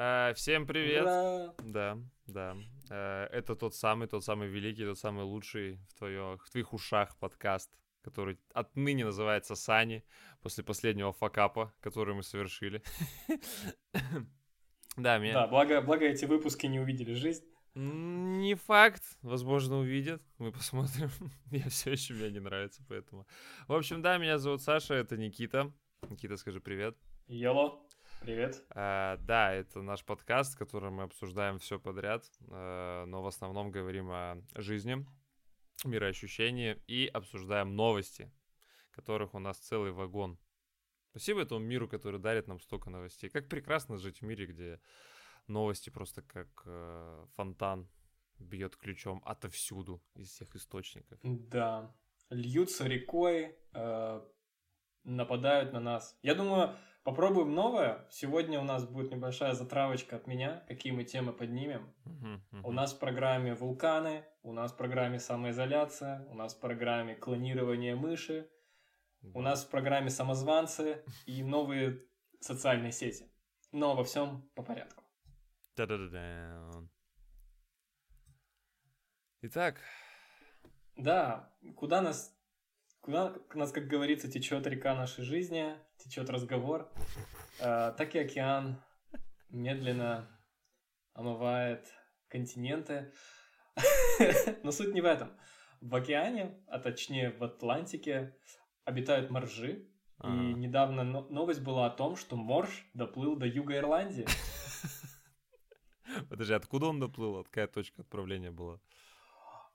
Э, всем привет. Ура! Да, да. Э, это тот самый, тот самый великий, тот самый лучший в, твоё, в твоих ушах подкаст, который отныне называется Сани, после последнего факапа, который мы совершили. Да, меня... Да, благо, благо эти выпуски не увидели жизнь. Не факт, возможно, увидят. Мы посмотрим. Я все еще мне не нравится, поэтому. В общем, да, меня зовут Саша, это Никита. Никита, скажи привет. Йело, привет. А, да, это наш подкаст, в котором мы обсуждаем все подряд, э, но в основном говорим о жизни, мироощущении и обсуждаем новости, которых у нас целый вагон. Спасибо этому миру, который дарит нам столько новостей. Как прекрасно жить в мире, где новости просто как э, фонтан бьет ключом отовсюду из всех источников. Да, льются рекой, э, нападают на нас. Я думаю, попробуем новое. Сегодня у нас будет небольшая затравочка от меня, какие мы темы поднимем. У нас в программе вулканы, у нас в программе самоизоляция, у нас в программе клонирование мыши, у нас в программе самозванцы и новые социальные сети. Но во всем по порядку. Да-да-да-да. Итак, Да, куда нас, куда нас, как говорится, течет река нашей жизни, течет разговор, э, так и океан медленно омывает континенты. Но суть не в этом. В океане, а точнее в Атлантике, обитают моржи. И Ага. недавно но- новость была о том, что морж доплыл до юга Ирландии. подожди, откуда он доплыл? Какая точка отправления была?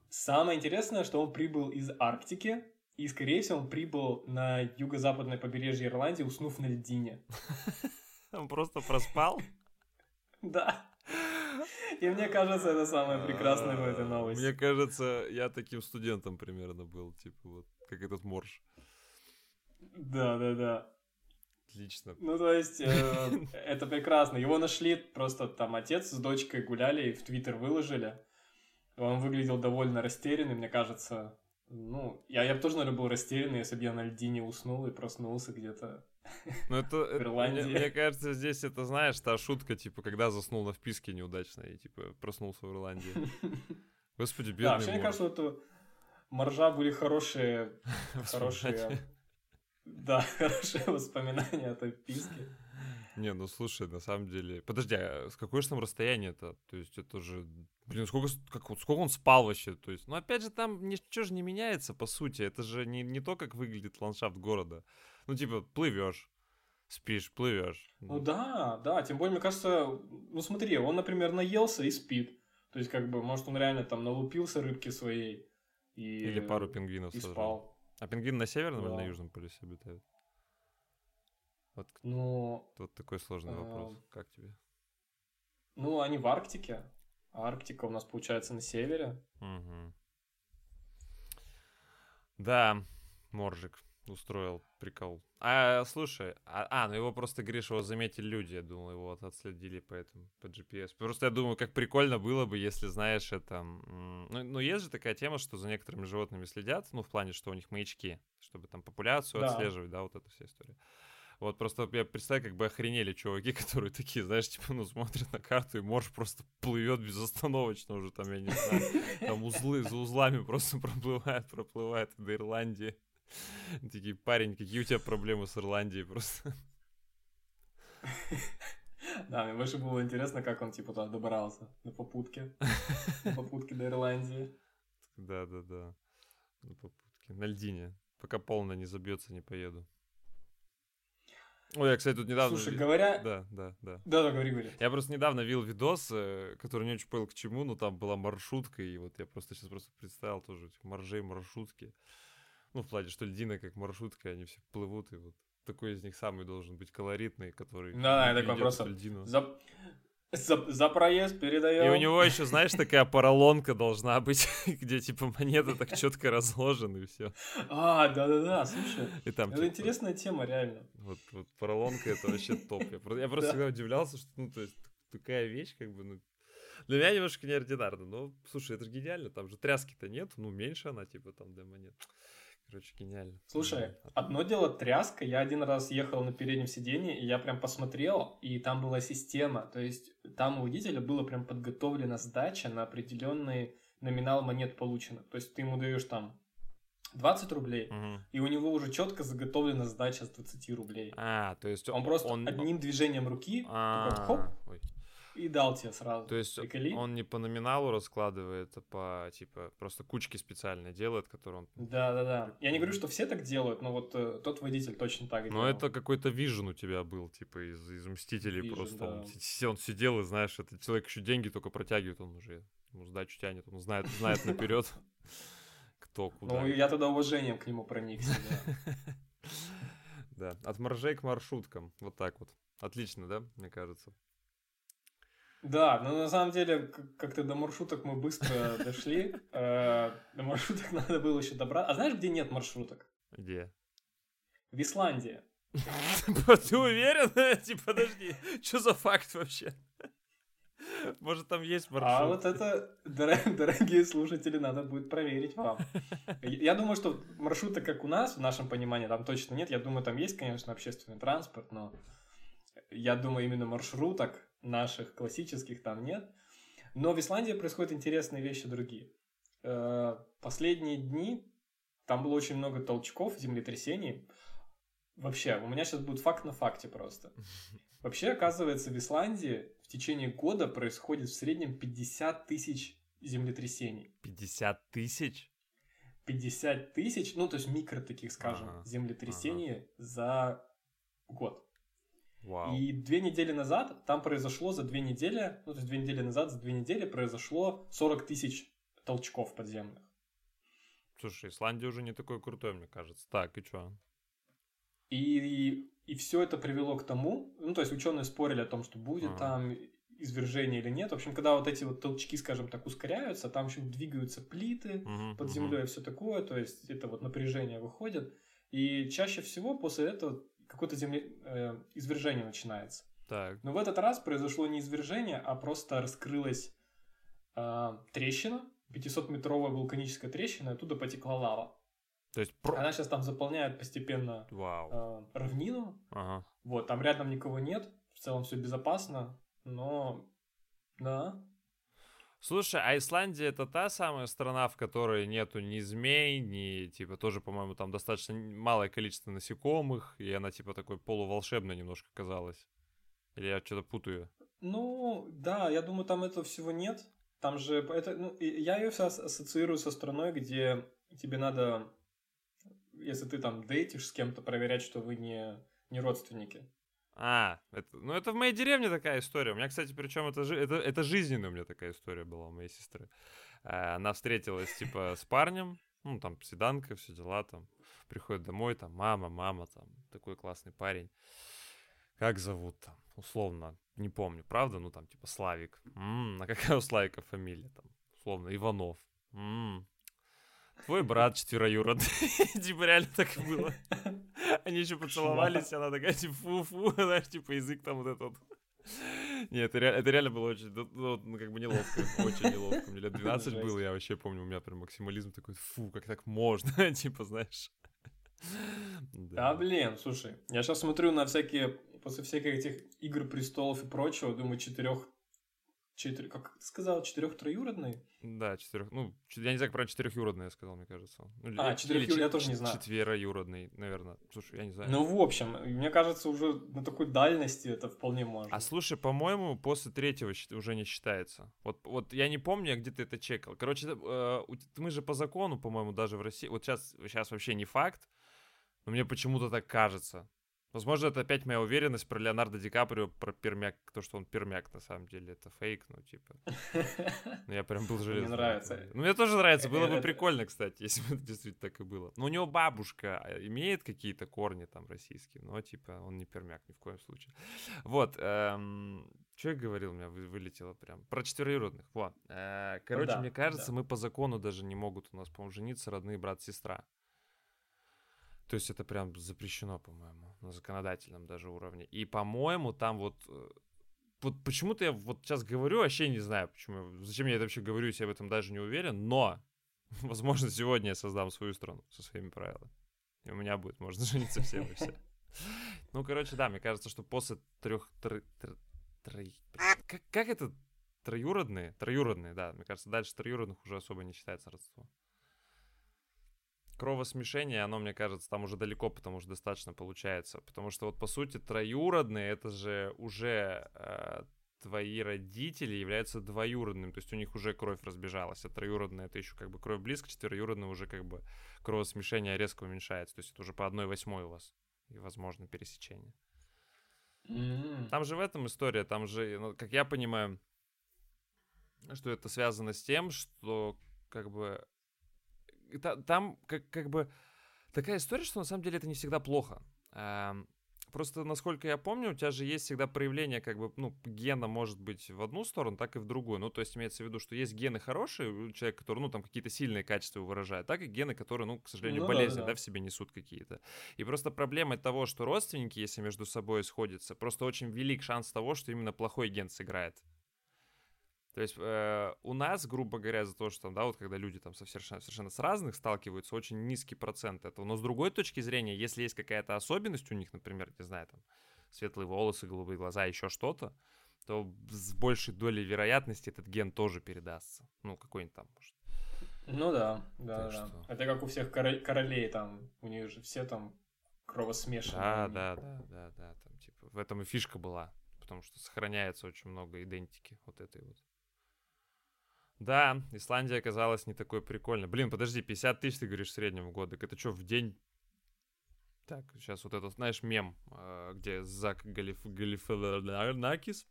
Самое интересное, что он прибыл из Арктики, и, скорее всего, он прибыл на юго-западное побережье Ирландии, уснув на льдине. Он просто проспал? Да. И мне кажется, это самое прекрасное в этой А, новости. Мне кажется, я таким студентом примерно был, типа вот, как этот морж. Да, да, да. Отлично. Ну, то есть, э, это прекрасно. Его нашли, просто там отец с дочкой гуляли и в Твиттер выложили. Он выглядел довольно растерянный, мне кажется. Ну, я, я бы тоже, наверное, был растерянный, если бы я на льдине уснул и проснулся где-то. Ну это, это- Ирландии. мне, мне кажется, здесь это, знаешь, та шутка, типа, когда заснул на вписке неудачно и, типа, проснулся в Ирландии. Господи, бедный Да, вообще, мне кажется, у моржа были хорошие, хорошие, да, хорошие воспоминания о той писке. Не, ну слушай, на самом деле... Подожди, а с какое же там расстояние-то? То есть это же... Блин, сколько, как, сколько он спал вообще? То есть, ну опять же, там ничего же не меняется, по сути. Это же не, не то, как выглядит ландшафт города. Ну, типа, плывешь, спишь, плывешь. Ну да, да, тем более, мне кажется, ну смотри, он, например, наелся и спит. То есть, как бы, может, он реально там налупился рыбки своей и... Или пару пингвинов и сожрал. спал. А пингвин на северном или на Да. южном полюсе обитает? Вот, Ну, вот такой сложный вопрос. Эм. Как тебе? ну, они в Арктике. А Арктика у нас, получается, на севере. Мгм. Да, Моржик устроил прикол. А, слушай, а, а, ну его просто, Гриша, его заметили люди, я думал, его вот отследили по этому, по GPS. Просто я думаю, как прикольно было бы, если, знаешь, это... Ну, ну, есть же такая тема, что за некоторыми животными следят, ну, в плане, что у них маячки, чтобы там популяцию Да. отслеживать, да, вот эта вся история. Вот просто я представляю, как бы охренели чуваки, которые такие, знаешь, типа, ну, смотрят на карту, и морж просто плывет безостановочно уже там, я не знаю, там узлы за узлами просто проплывает, проплывает до Ирландии. Такие, парень, какие у тебя проблемы с Ирландией просто? Да, мне больше было интересно, как он, типа, туда добрался. На попутке. На попутке до Ирландии. Да-да-да. На попутке. На льдине. Пока полно не забьется, не поеду. Ой, я, кстати, тут недавно... Слушай, говоря... Да, да, да. Да, да, говори, говори. Я просто недавно видел видос, э, который не очень понял к чему, но там была маршрутка, и вот я просто сейчас просто представил тоже этих моржей маршрутки. Ну, в плане, что льдина как маршрутка, они все плывут, и вот такой из них самый должен быть колоритный, который Да, ведёт такой просто льдину. За, за, за проезд передаем. И у него еще, знаешь, такая поролонка должна быть, где типа монеты так четко разложены, и все. А, да-да-да, слушай. И там Это типа, интересная тема, реально. Вот, вот поролонка это вообще топ. Я просто, я просто Да. всегда удивлялся, что, ну, то есть, такая вещь, как бы, ну, для меня немножко неординарно. Но, слушай, это же гениально, там же тряски-то нет, ну, меньше она, типа, там, для монет. Короче, гениально. Слушай, одно дело тряска. Я один раз ехал на переднем сиденье, и я прям посмотрел, и там была система. То есть там у водителя было прям подготовлена сдача на определенный номинал монет получено. То есть ты ему даешь там 20 рублей, Мгм. и у него уже четко заготовлена сдача с 20 рублей. А, то есть Он просто одним движением руки А, такой хоп, ой. И дал тебе сразу. То есть Приколи? он не по номиналу раскладывает, а по, типа, просто кучки специальные делает, которые он... Да, да, да. Я не говорю, что все так делают, но вот э, тот водитель точно так делал. Но это какой-то вижен у тебя был, типа, из, из Мстителей Vision, просто. Он, да. си- он сидел и, знаешь, этот человек еще деньги только протягивает, он уже ему сдачу тянет, он знает, знает наперед, кто куда. Ну, я тогда уважением к нему проникся, да. Да, от моржей к маршруткам, вот так вот. Отлично, да, мне кажется? Да, но на самом деле как-то до маршруток мы быстро дошли. Э, До маршруток надо было еще добраться. А знаешь, где нет маршруток? Где? В Исландии. Ты уверен? Типа, подожди, что за факт вообще? Может, там есть маршрут? А вот это, дор- дорогие слушатели, надо будет проверить вам. Я думаю, что маршрута, как у нас, в нашем понимании, там точно нет. Я думаю, там есть, конечно, общественный транспорт, но я думаю, именно маршруток наших классических там нет. Но в Исландии происходят интересные вещи другие. Э, Последние дни там было очень много толчков, землетрясений. Вообще, у меня сейчас будет факт на факте просто. Вообще, оказывается, в Исландии в течение года происходит в среднем 50 тысяч землетрясений. 50 тысяч? 50 тысяч, ну, то есть микро таких, скажем, Ага, землетрясений за год. Вау. И две недели назад там произошло за две недели, ну, то есть две недели назад за две недели произошло 40 тысяч толчков подземных. Слушай, Исландия уже не такой крутой, мне кажется. Так, и чё? И, и, все это привело к тому, ну, то есть ученые спорили о том, что будет Ага. там извержение или нет. В общем, когда вот эти вот толчки, скажем так, ускоряются, там еще двигаются плиты Мгм, под землей и все такое, то есть это вот напряжение выходит. И чаще всего после этого какое-то земле... э, извержение начинается. Так. Но в этот раз произошло не извержение, а просто раскрылась э, трещина, 500-метровая вулканическая трещина, и оттуда потекла лава. То есть... про- Она сейчас там заполняет постепенно Вау. э, равнину, Ага. вот, там рядом никого нет, в целом все безопасно, но да. Слушай, а Исландия это та самая страна, в которой нету ни змей, ни, типа, тоже, по-моему, там достаточно малое количество насекомых, и она, типа, такой полуволшебная немножко казалась. Или я что-то путаю? Ну, да, я думаю, там этого всего нет. Там же, это, ну, я ее ассоциирую со страной, где тебе надо, если ты там дейтишь с кем-то, проверять, что вы не, не родственники. А, это, ну это в моей деревне такая история. У меня, кстати, причем это, это, это жизненная у меня такая история была у моей сестры. Э, Она встретилась, типа, с парнем, ну, там, свиданка, все дела, там, приходит домой, там, мама, мама, там, такой классный парень. Как зовут там? Условно, не помню, правда? Ну, там, типа, Славик. М, а какая у Славика фамилия? Там, условно, Иванов. М, Твой брат четвероюродный. Типа, реально так и было. Они еще поцеловались, она такая, типа, фу-фу, знаешь, типа, язык там вот этот. Нет, это, ре- это реально было очень, ну, ну, ну, как бы неловко, очень неловко. Мне лет 12 Жесть. было, я вообще помню, у меня прям максимализм такой, фу, как так можно, типа, знаешь. А, блин, слушай, я сейчас смотрю на всякие, после всяких этих Игр Престолов и прочего, думаю, четырех, четыре, как ты сказал, четырех троюродный? Да, четырех, ну, я не знаю, как про четырехюродный я сказал, мне кажется. Ну, А, четырехюродный я тоже не знаю. Четвероюродный, наверное. Слушай, я не знаю. Ну, в общем, мне кажется, уже на такой дальности это вполне можно. А слушай, по-моему, после третьего уже не считается. Вот, вот я не помню, я где-то это чекал. Короче, э, мы же по закону, по-моему, даже в России. Вот сейчас, сейчас вообще не факт, но мне почему-то так кажется. Возможно, это опять моя уверенность про Леонардо Ди Каприо, про пермяк, то, что он пермяк, на самом деле, это фейк, ну, типа. Ну, я прям был железный. в нравится. Ну, мне тоже нравится, было бы прикольно, кстати, если бы это действительно так и было. Но у него бабушка а, имеет какие-то корни там российские, но, типа, он не пермяк ни в коем случае. Вот, что я говорил, у меня вы- вылетело прям. Про четвероюродных, вот. Э, Короче, да, мне кажется, да. мы по закону даже не могут у нас, по-моему, жениться родные брат-сестра. То есть это прям запрещено, по-моему, на законодательном даже уровне. И, по-моему, там вот... э, Вот почему-то я вот сейчас говорю, вообще не знаю, почему. Зачем я это вообще говорю, если я в этом даже не уверен, но Возможно, сегодня я создам свою страну со своими правилами. И у меня будет, можно жениться всем и все. Ну, короче, да, мне кажется, что после трех... Как, это? Троюродные? Троюродные, да. Мне кажется, дальше троюродных уже особо не считается родство. Кровосмешение, оно, мне кажется, там уже далеко, потому что достаточно получается. Потому что вот, по сути, троюродные, это же уже э, твои родители являются двоюродными, то есть у них уже кровь разбежалась, а троюродная это еще как бы кровь близко, четвероюродная уже как бы кровосмешение резко уменьшается, то есть это уже по одной восьмой у вас и возможно пересечение. Mm-hmm. Там же в этом история, там же, ну, как я понимаю, что это связано с тем, что как бы там как, как бы такая история, что на самом деле это не всегда плохо. Просто, насколько я помню, у тебя же есть всегда проявление, как бы, ну, гена может быть в одну сторону, так и в другую. Ну, то есть имеется в виду, что есть гены хорошие у человека, которые, ну, там, какие-то сильные качества выражают, так и гены, которые, ну, к сожалению, ну, болезни, да, да. да, в себе несут какие-то. И просто проблема того, что родственники, если между собой сходятся, просто очень велик шанс того, что именно плохой ген сыграет. То есть э, у нас, грубо говоря, за то, что да, вот когда люди там совершенно, совершенно с разных сталкиваются, очень низкий процент этого. Но с другой точки зрения, если есть какая-то особенность у них, например, не знаю, там светлые волосы, голубые глаза, еще что-то, то с большей долей вероятности этот ген тоже передастся. Ну, какой-нибудь там, может. Ну да, да, так да. Что... Это как у всех королей там, у них же все там кровосмешанные. Да, да, да, да, да, там типа в этом и фишка была, потому что сохраняется очень много идентики вот этой вот. Да, Исландия оказалась не такой прикольной. Блин, подожди, 50 тысяч, ты говоришь, в среднем в год. Так это что, в день? Так, сейчас вот это, знаешь, мем, а, где Зак Галиф... Галифанакис,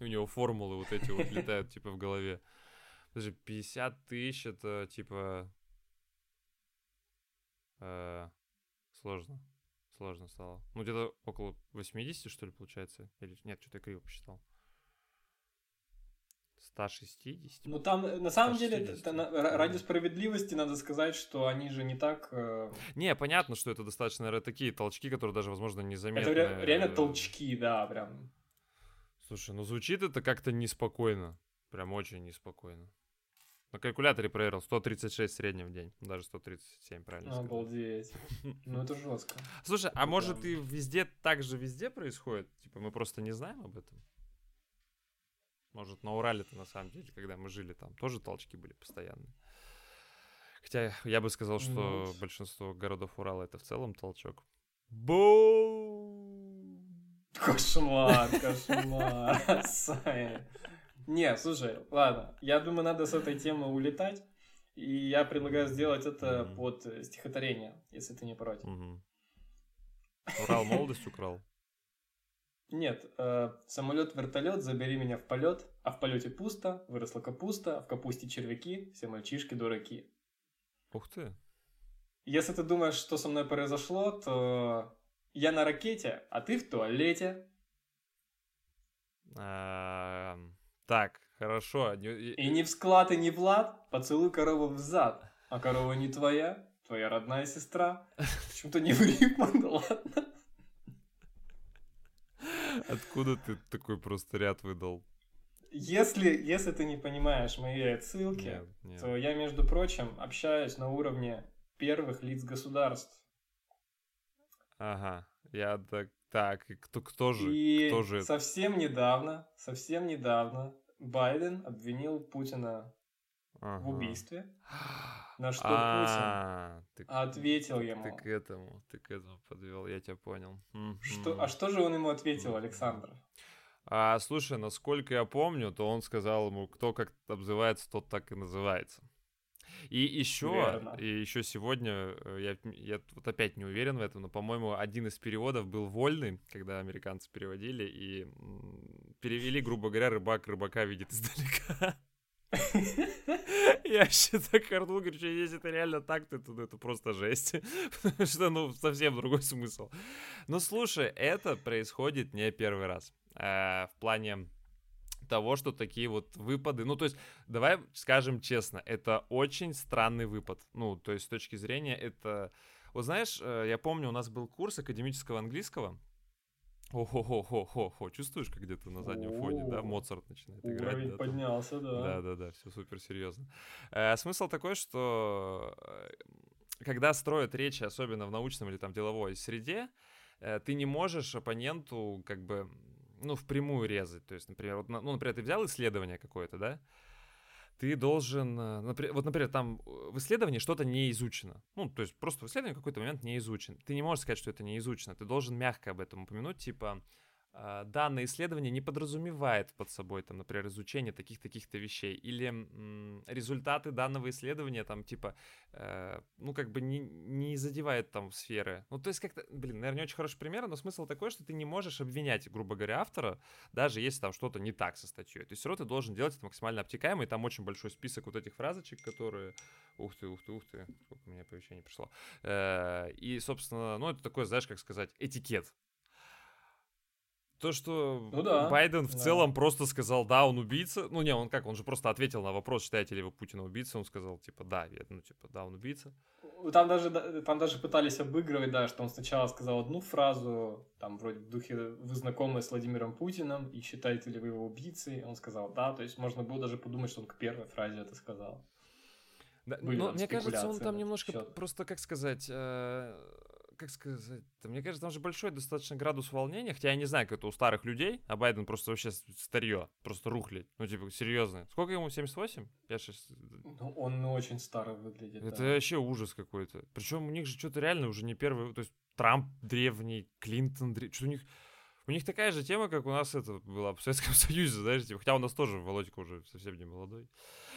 у него формулы вот эти вот летают, типа, в голове. Подожди, 50 тысяч, это, типа... Э, сложно. Сложно стало. Ну, где-то около 80, что ли, получается? Или нет, что-то я криво посчитал. 160. Ну там, э, на самом 160. деле, это, на, ради справедливости надо сказать, что они же не так... Э... Не, понятно, что это достаточно, наверное, такие толчки, которые даже, возможно, незаметны. Это реально толчки, да, прям. Слушай, ну звучит это как-то неспокойно. Прям очень неспокойно. На калькуляторе проверил, 136 в среднем в день. Даже 137, правильно Обалдеть. Ну это жестко. Слушай, а может и везде так же везде происходит? Типа мы просто не знаем об этом? Может, на Урале-то на самом деле, когда мы жили там, тоже толчки были постоянные. Хотя я бы сказал, что ну, большинство городов Урала это в целом толчок. Бу! Кошмар, кошмар. Не, слушай, ладно. Я думаю, надо с этой темы улетать. И я предлагаю сделать это mm-hmm. под стихотворение, если ты не против. Mm-hmm. Урал молодость украл. Нет, э, самолет-вертолет, забери меня в полет, а в полете пусто, выросла капуста, а в капусте червяки, все мальчишки дураки. Ух ты. Если ты думаешь, что со мной произошло, то я на ракете, а ты в туалете. А, так, хорошо. И не в склад, и не в лад, поцелуй корову в зад. А корова не твоя, твоя родная сестра. Почему-то не в рифму, ладно. Откуда ты такой просто ряд выдал? Если, если ты не понимаешь мои отсылки, нет, нет. то я, между прочим, общаюсь на уровне первых лиц государств. Ага, я так, так, и кто, кто же? И кто же совсем недавно, совсем недавно Байден обвинил Путина ага. в убийстве. На что а, Путин ответил ему. Ты к этому, ты к этому подвел, я тебя понял. Что, а что же он ему ответил, Александр? А, слушай, насколько я помню, то он сказал ему, кто как обзывается, тот так и называется. И еще, Верно. и еще сегодня, э, я, я вот опять не уверен в этом, но, по-моему, один из переводов был вольный, когда американцы переводили, и перевели, грубо говоря, рыбак рыбака видит издалека. Я орнул, говорю, что если это реально так, то это, ну, это просто жесть. Потому что, ну, совсем другой смысл. Но слушай, это происходит не первый раз. Э, в плане того, что такие вот выпады, ну, то есть, давай скажем честно, это очень странный выпад. Ну, то есть, с точки зрения, это... Вот знаешь, э, я помню, у нас был курс академического английского, Охо-хо-хо-хо-хо. Чувствуешь, как где-то на заднем фоне, да, Моцарт начинает играть? Уровень да, поднялся, да. Да-да-да, все супер серьезно. Э, смысл такой, что э, когда строят речи, особенно в научном или там деловой среде, э, ты не можешь оппоненту как бы, ну, впрямую резать. То есть, например, вот, ну, например, ты взял исследование какое-то, да, ты должен, э, вот, например, там э, в исследовании что-то не изучено. Ну, то есть просто в исследовании какой-то момент не изучен. Ты не можешь сказать, что это не изучено. Ты должен мягко об этом упомянуть, типа, данное исследование не подразумевает под собой, там, например, изучение таких-таких-то вещей, или м, результаты данного исследования, там, типа, э, ну, как бы не, не задевает там сферы. Ну, то есть как-то, блин, наверное, не очень хороший пример, но смысл такой, что ты не можешь обвинять, грубо говоря, автора, даже если там что-то не так со статьей. То есть все равно ты должен делать это максимально обтекаемо, и там очень большой список вот этих фразочек, которые... Ух ты, ух ты, ух ты, сколько у меня оповещений пришло. Э, и, собственно, ну, это такой, знаешь, как сказать, этикет то, что ну, да, Байден в да. целом просто сказал, да, он убийца. Ну, не, он как, он же просто ответил на вопрос, считаете ли вы Путина убийцей. Он сказал, типа, да, я, ну, типа, да, он убийца. Там даже, там даже пытались обыгрывать, да, что он сначала сказал одну фразу, там, вроде в духе, вы знакомы с Владимиром Путиным, и считаете ли вы его убийцей? Он сказал, да, то есть можно было даже подумать, что он к первой фразе это сказал. Да, но мне кажется, он там немножко просто, как сказать, э, как сказать, мне кажется, там же большой достаточно градус волнения, хотя я не знаю, как это у старых людей, а Байден просто вообще старье, просто рухли, ну, типа, серьезно. Сколько ему, 78? Я сейчас... Ну, он очень старый выглядит, Это да. вообще ужас какой-то. Причем у них же что-то реально уже не первый, то есть Трамп древний, Клинтон древний, что у них... У них такая же тема, как у нас это была в Советском Союзе, знаешь, типа, хотя у нас тоже Володька уже совсем не молодой.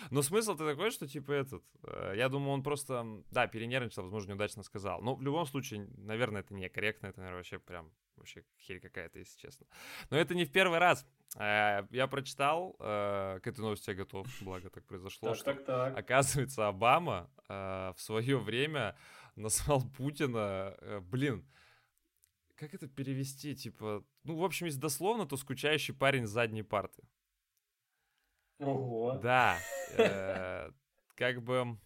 Но смысл-то такой, что, типа, этот, э, я думаю, он просто, да, перенервничал, возможно, неудачно сказал. Но в любом случае, наверное, это некорректно, это, наверное, вообще прям, вообще херь какая-то, если честно. Но это не в первый раз. Э, я прочитал, э, к этой новости я готов, благо так произошло, так, что, так, так. оказывается, Обама в свое время назвал Путина, блин, как это перевести, типа, ну, в общем, если дословно, то скучающий парень с задней парты. Ого. Да, э, как бы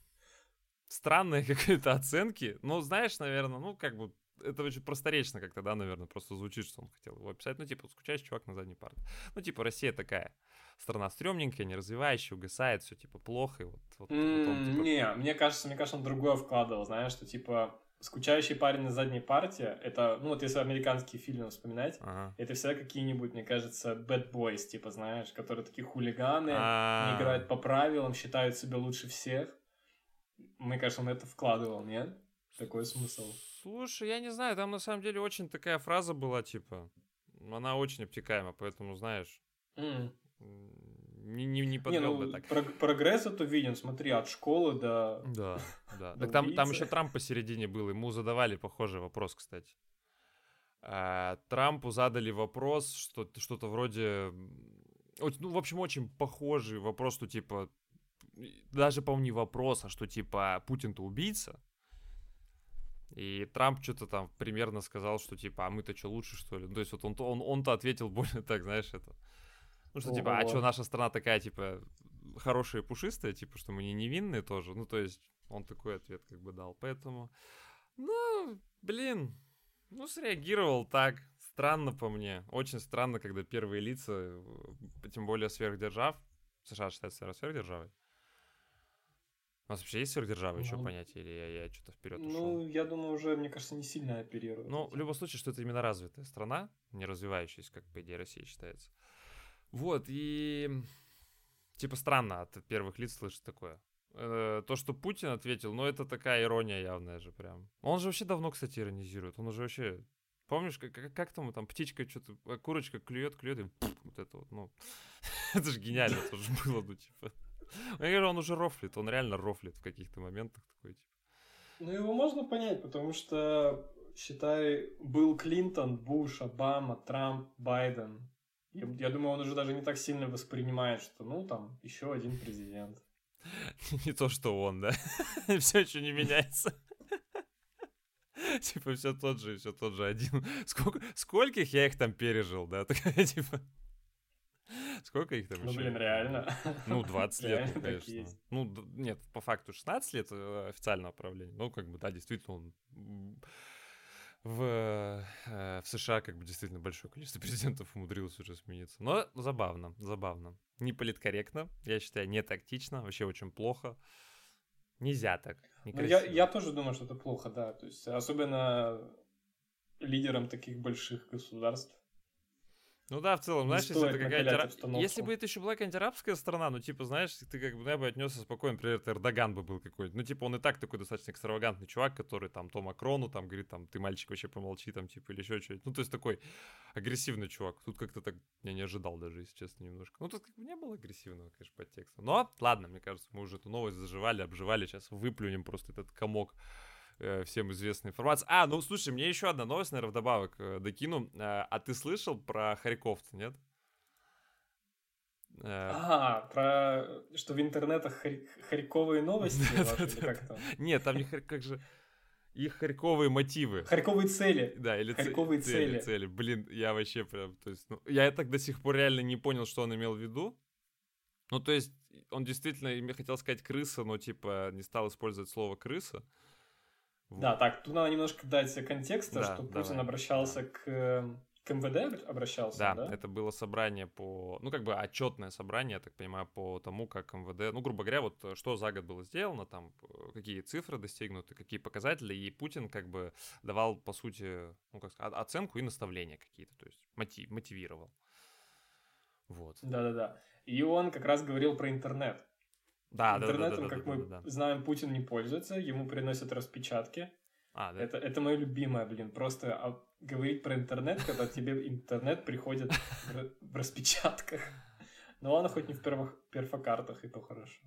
странные какие-то оценки. Ну, знаешь, наверное, ну, как бы это очень просторечно как-то, да, наверное, просто звучит, что он хотел его описать. Ну, типа, скучающий чувак на задней парте. Ну, типа, Россия такая страна стрёмненькая, не развивающая, угасает, все типа плохо. И вот, вот, mm, потом, типа... Не, мне кажется, мне кажется, он другое вкладывал, знаешь, что типа скучающий парень на задней парте, это, ну вот если американские фильмы вспоминать, ага. это всегда какие-нибудь, мне кажется, bad boys, типа, знаешь, которые такие хулиганы, А-а-а. не играют по правилам, считают себя лучше всех. Мне кажется, он это вкладывал, нет? Такой смысл. Слушай, я не знаю, там на самом деле очень такая фраза была, типа, она очень обтекаема, поэтому, знаешь, mm не, не, не подвел не, ну, бы так. прогресс это виден, смотри, от школы до... Да, да. Так там, там еще Трамп посередине был, ему задавали похожий вопрос, кстати. А, Трампу задали вопрос, что что-то вроде... Ну, в общем, очень похожий вопрос, что типа... Даже, по-моему, не вопрос, а что типа Путин-то убийца. И Трамп что-то там примерно сказал, что типа, а мы-то что, лучше, что ли? Ну, то есть вот он, он, он-то ответил более так, знаешь, это... Ну, что, типа, а что, наша страна такая, типа, хорошая и пушистая, типа, что мы не невинные тоже. Ну, то есть, он такой ответ как бы дал. Поэтому, ну, блин, ну, среагировал так. Странно по мне. Очень странно, когда первые лица, э, тем более сверхдержав, США считается сверхдержавой. У нас вообще есть сверхдержава, еще ну, понятие, или я, я что-то вперед ушел? Ну, я думаю, уже, мне кажется, не сильно оперирует. Ну, в любом случае, что это именно развитая страна, не развивающаяся, как, по идее, Россия считается. Вот, и типа странно от первых лиц слышать такое. Э, то, что Путин ответил, ну это такая ирония явная же прям. Он же вообще давно, кстати, иронизирует. Он уже вообще... Помнишь, как, как, как там, там птичка что-то, а курочка клюет, клюет, и вот это вот, ну... это же гениально тоже было, ну типа... Я говорю, он уже рофлит, он реально рофлит в каких-то моментах такой, типа. Ну, его можно понять, потому что, считай, был Клинтон, Буш, Обама, Трамп, Байден. Я, я думаю, он уже даже не так сильно воспринимает, что, ну, там, еще один президент. Не то, что он, да? Все еще не меняется. Типа, все тот же, все тот же один. Сколько, скольких я их там пережил, да? Такая, типа... Сколько их там ну, еще? блин, реально. Ну, 20 лет, ну, конечно. Ну, нет, по факту 16 лет э, официального правления. Ну, как бы, да, действительно, он в, э, в США как бы действительно большое количество президентов умудрилось уже смениться. Но забавно, забавно. Не политкорректно, я считаю, не тактично, вообще очень плохо. Нельзя так. Ну, я, я тоже думаю, что это плохо, да. То есть, особенно лидерам таких больших государств. Ну да, в целом, знаешь, если это какая-то... Если бы это еще была какая-нибудь арабская страна, ну, типа, знаешь, ты как бы, ну, я бы отнесся спокойно, например, это Эрдоган бы был какой-то. Ну, типа, он и так такой достаточно экстравагантный чувак, который там то Макрону там говорит, там, ты, мальчик, вообще помолчи, там, типа, или еще что-нибудь. Ну, то есть такой агрессивный чувак. Тут как-то так я не ожидал даже, если честно, немножко. Ну, тут как бы не было агрессивного, конечно, подтекста. Но, ладно, мне кажется, мы уже эту новость заживали, обживали, сейчас выплюнем просто этот комок э, всем известной информации. А, ну, слушай, мне еще одна новость, наверное, вдобавок э, докину. Э, а ты слышал про харьковца, нет? А, про что в интернетах харьковые новости? Нет, там не как же их харьковые мотивы. Харьковые цели. Да, или харьковые цели. цели. Блин, я вообще прям, то есть, ну, я так до сих пор реально не понял, что он имел в виду. Ну, то есть, он действительно, мне хотел сказать крыса, но, типа, не стал использовать слово крыса. Вот. Да, так, тут надо немножко дать контекста, да, что Путин давай. обращался да. к эм, к МВД обращался, да, да? это было собрание по, ну, как бы отчетное собрание, я так понимаю, по тому, как МВД, ну, грубо говоря, вот э, что за год было сделано, там, какие цифры достигнуты, какие показатели, и Путин как бы давал, по сути, ну, как сказать, оценку и наставления какие-то, то есть мотив, мотивировал. Вот. Да-да-да. И он как раз говорил про интернет. Да, Интернетом, да, да, как да, мы да, да. знаем, Путин не пользуется, ему приносят распечатки. А, да? Это, это мое любимое, блин. Просто а, говорить про интернет, когда тебе интернет приходит в, распечатках. Но ладно, хоть не в перво, перфокартах, и то хорошо.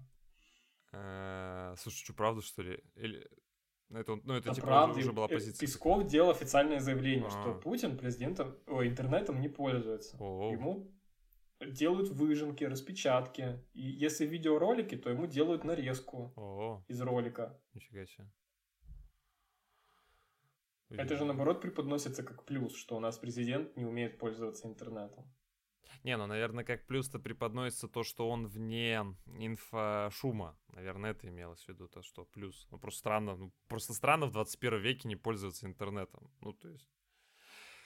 Э, слушай, что, правда, что ли? Или... Это, ну, это а типа правда, уже была позиция. Песков делал официальное заявление, А-а-а. что Путин президентом, о, интернетом не пользуется. О-о. Ему делают выжимки, распечатки. И если видеоролики, то ему делают нарезку О-о. из ролика. Нифига себе. Это же наоборот преподносится как плюс, что у нас президент не умеет пользоваться интернетом. Не, ну, наверное, как плюс-то преподносится то, что он вне инфошума. Наверное, это имелось в виду, то, что плюс. Ну, просто странно, ну, просто странно в 21 веке не пользоваться интернетом. Ну, то есть...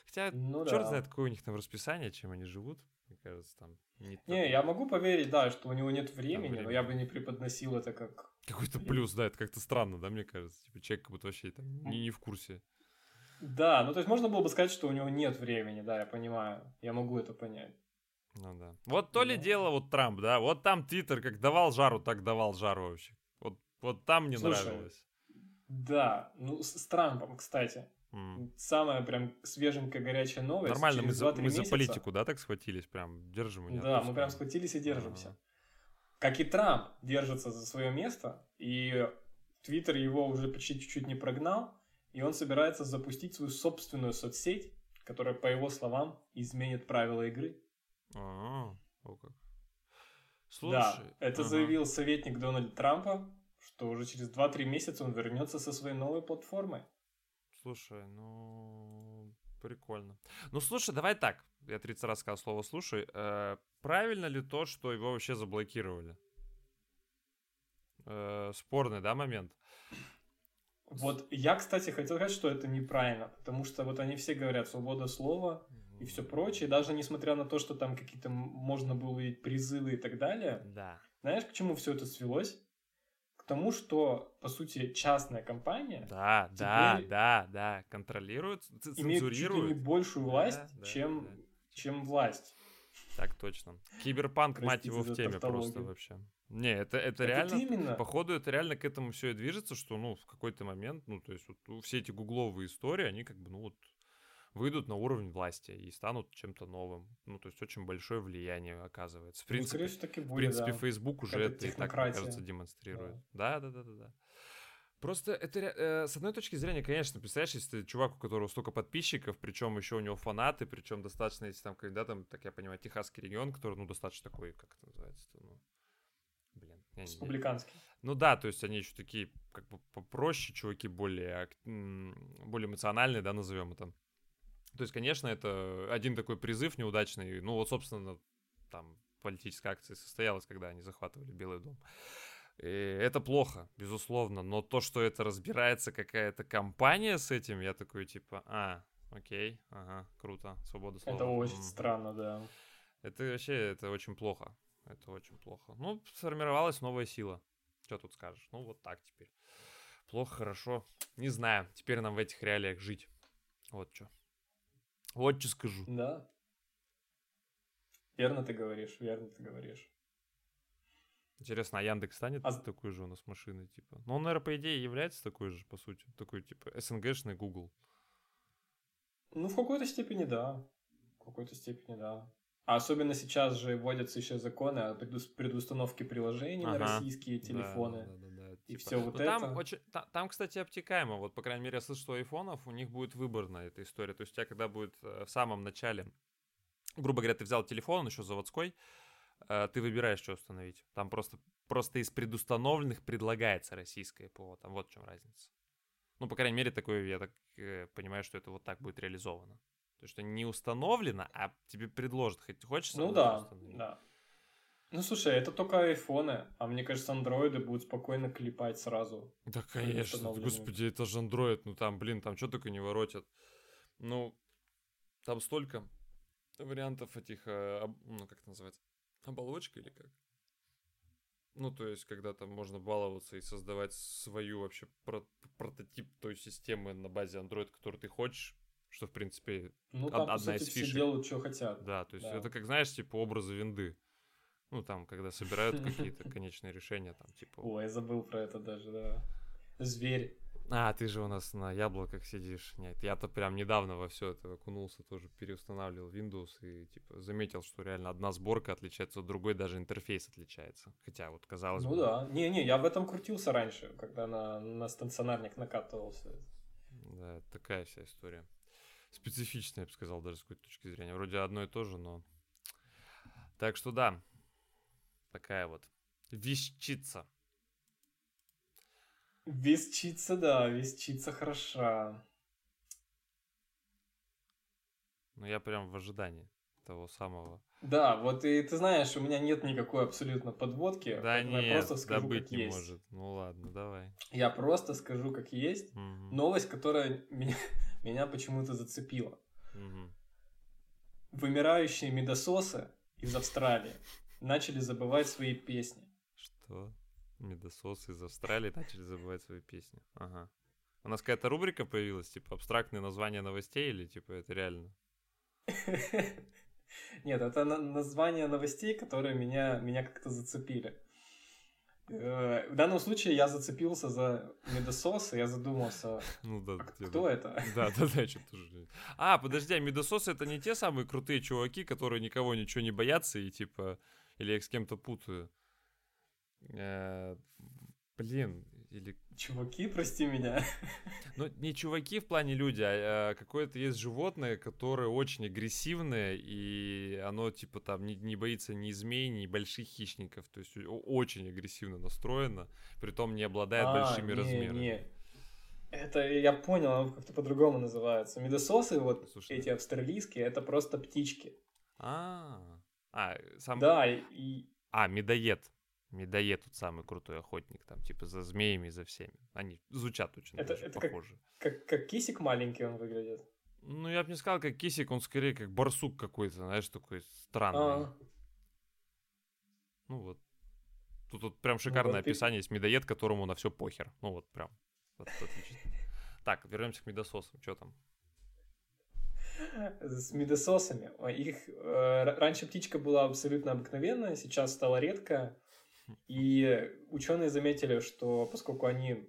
Хотя, ну, черт да. знает, какое у них там расписание, чем они живут. Мне кажется, там... Не, не я могу поверить, да, что у него нет времени, времени, но я бы не преподносил это как... Какой-то плюс, да, это как-то странно, да, мне кажется. Типа человек как будто вообще там не, не в курсе. Да, ну то есть можно было бы сказать, что у него нет времени, да, я понимаю. Я могу это понять. Ну да. Вот то ли дело вот Трамп, да, вот там Твиттер как давал жару, так давал жару вообще. Вот, вот там мне Слушай, нравилось. Да, ну с, с Трампом, кстати. Mm. Самая прям свеженькая горячая новость. Нормально, мы, за, мы месяца... за политику, да, так схватились, прям держим ее. Да, мы прям схватились и держимся. uh Как и Трамп держится за свое место, и Твиттер его уже почти чуть-чуть не прогнал, и он собирается запустить свою собственную соцсеть, которая, по его словам, изменит правила игры. А, о как. Слушай, да, это ага. заявил советник Дональда Трампа, что уже через 2-3 месяца он вернется со своей новой платформой. Слушай, ну прикольно. Ну слушай, давай так. Я 30 раз сказал слово слушай. Э, правильно ли то, что его вообще заблокировали? Э, спорный, да, момент? Вот я, кстати, хотел сказать, что это неправильно, потому что вот они все говорят свобода слова и все прочее, даже несмотря на то, что там какие-то можно было увидеть призывы и так далее. Да. Знаешь, к чему все это свелось? К тому, что, по сути, частная компания... Да, да, да, да, контролирует, имеет чуть большую власть, да, чем, да. чем власть. Так точно. Киберпанк, мать его, в теме просто вообще. Не, это, это, это реально, именно. походу, это реально к этому все и движется, что, ну, в какой-то момент, ну, то есть вот все эти гугловые истории, они как бы, ну, вот, выйдут на уровень власти и станут чем-то новым. Ну, то есть очень большое влияние оказывается. В ну, принципе, ну, таки будет, в принципе да. Facebook уже это, и так, мне кажется, демонстрирует. Да, да, да, да, да. Просто это, э, с одной точки зрения, конечно, представляешь, если ты чувак, у которого столько подписчиков, причем еще у него фанаты, причем достаточно, если там, когда там, так я понимаю, Техасский регион, который, ну, достаточно такой, как это называется, ну, блин. Я Республиканский. Ну да, то есть они еще такие как бы попроще, чуваки более, более эмоциональные, да, назовем это. То есть, конечно, это один такой призыв неудачный. Ну вот, собственно, там политическая акция состоялась, когда они захватывали Белый дом. И это плохо, безусловно, но то, что это разбирается какая-то компания с этим, я такой типа, а, окей, ага, круто, свобода слова. Это очень mm. странно, да. Это вообще, это очень плохо, это очень плохо. Ну, сформировалась новая сила, что тут скажешь, ну вот так теперь. Плохо, хорошо, не знаю, теперь нам в этих реалиях жить, вот что. Вот что скажу. Да. Верно ты говоришь, верно ты говоришь. Интересно, а Яндекс станет а... такой же у нас машиной, типа? Ну, он, наверное, по идее, является такой же, по сути. Такой, типа, СНГшный Google. Ну, в какой-то степени, да. В какой-то степени, да. А особенно сейчас же вводятся еще законы о предустановке приложений ага. на российские телефоны. Да, да, да, да. И типа... все вот ну, там это. Очень, там, там, кстати, обтекаемо. Вот, по крайней мере, я слышу, что айфонов у них будет выбор на этой истории. То есть у тебя, когда будет э, в самом начале, грубо говоря, ты взял телефон, он еще заводской, Э, ты выбираешь, что установить. Там просто, просто из предустановленных предлагается российское ПО. Там вот в чем разница. Ну, по крайней мере, такое, я так э, понимаю, что это вот так будет реализовано. То, что не установлено, а тебе предложат. Хоть хочешь Ну да, да. Ну, слушай, это только айфоны, а мне кажется, андроиды будут спокойно клепать сразу. Да, конечно. Господи, это же андроид. Ну, там, блин, там что только не воротят. Ну, там столько вариантов этих, э, ну, как это называется, оболочка или как? Ну, то есть, когда там можно баловаться и создавать свою вообще про- прототип той системы на базе Android, которую ты хочешь, что, в принципе, ну, там, одна по сути, из фишек. все делают, что хотят. Да, то есть, да. это как, знаешь, типа образы винды. Ну, там, когда собирают какие-то конечные решения, там, типа... Ой, я забыл про это даже, да. Зверь. А, ты же у нас на яблоках сидишь. Нет, я-то прям недавно во все это окунулся, тоже переустанавливал Windows и типа заметил, что реально одна сборка отличается от другой, даже интерфейс отличается. Хотя вот казалось ну, бы. Ну да. Не-не, я в этом крутился раньше, когда на, на стационарник накатывался. Да, такая вся история. Специфичная, я бы сказал, даже с какой-то точки зрения. Вроде одно и то же, но... Так что да, такая вот вещица. Весчица, да, весчица хороша. Ну, я прям в ожидании того самого. Да, вот и ты знаешь, у меня нет никакой абсолютно подводки. Да нет, я просто скажу, да быть как не есть. может. Ну ладно, давай. Я просто скажу, как есть. Угу. Новость, которая меня, меня почему-то зацепила. Угу. Вымирающие медососы из Австралии начали забывать свои песни. Что? Медосос из Австралии начали забывать свои песни. Ага. У нас какая-то рубрика появилась, типа абстрактные названия новостей или типа это реально? Нет, это названия новостей, которые меня, меня как-то зацепили. Э, в данном случае я зацепился за медосос, и я задумался, ну, да, а кто да. это? Да, да, да, что тоже. А, подожди, а медососы это не те самые крутые чуваки, которые никого ничего не боятся и типа, или я их с кем-то путаю? Э, блин, или... Чуваки, прости меня. Ну, не чуваки в плане люди, а, а какое-то есть животное, которое очень агрессивное, и оно, типа, там, не, не боится ни змей, ни больших хищников, то есть очень агрессивно настроено, притом не обладает а, большими не, размерами. Не. Это я понял, оно как-то по-другому называется. Медососы, вот Слушай, эти австралийские, это просто птички. А, а, сам... Да, и... А, медоед. Медоед тут самый крутой охотник, там, типа, за змеями, за всеми. Они звучат очень это, даже это похоже. Как, как, как кисик маленький он выглядит. Ну, я бы не сказал, как кисик, он скорее как барсук какой-то, знаешь, такой странный. А-а-а. Ну вот. Тут, тут прям шикарное ну, вот описание есть медоед, которому на все похер. Ну вот прям. Вот, отлично. Так, вернемся к медососам. Что там? С медососами. Их э, раньше птичка была абсолютно обыкновенная, сейчас стала редкая. И ученые заметили, что поскольку они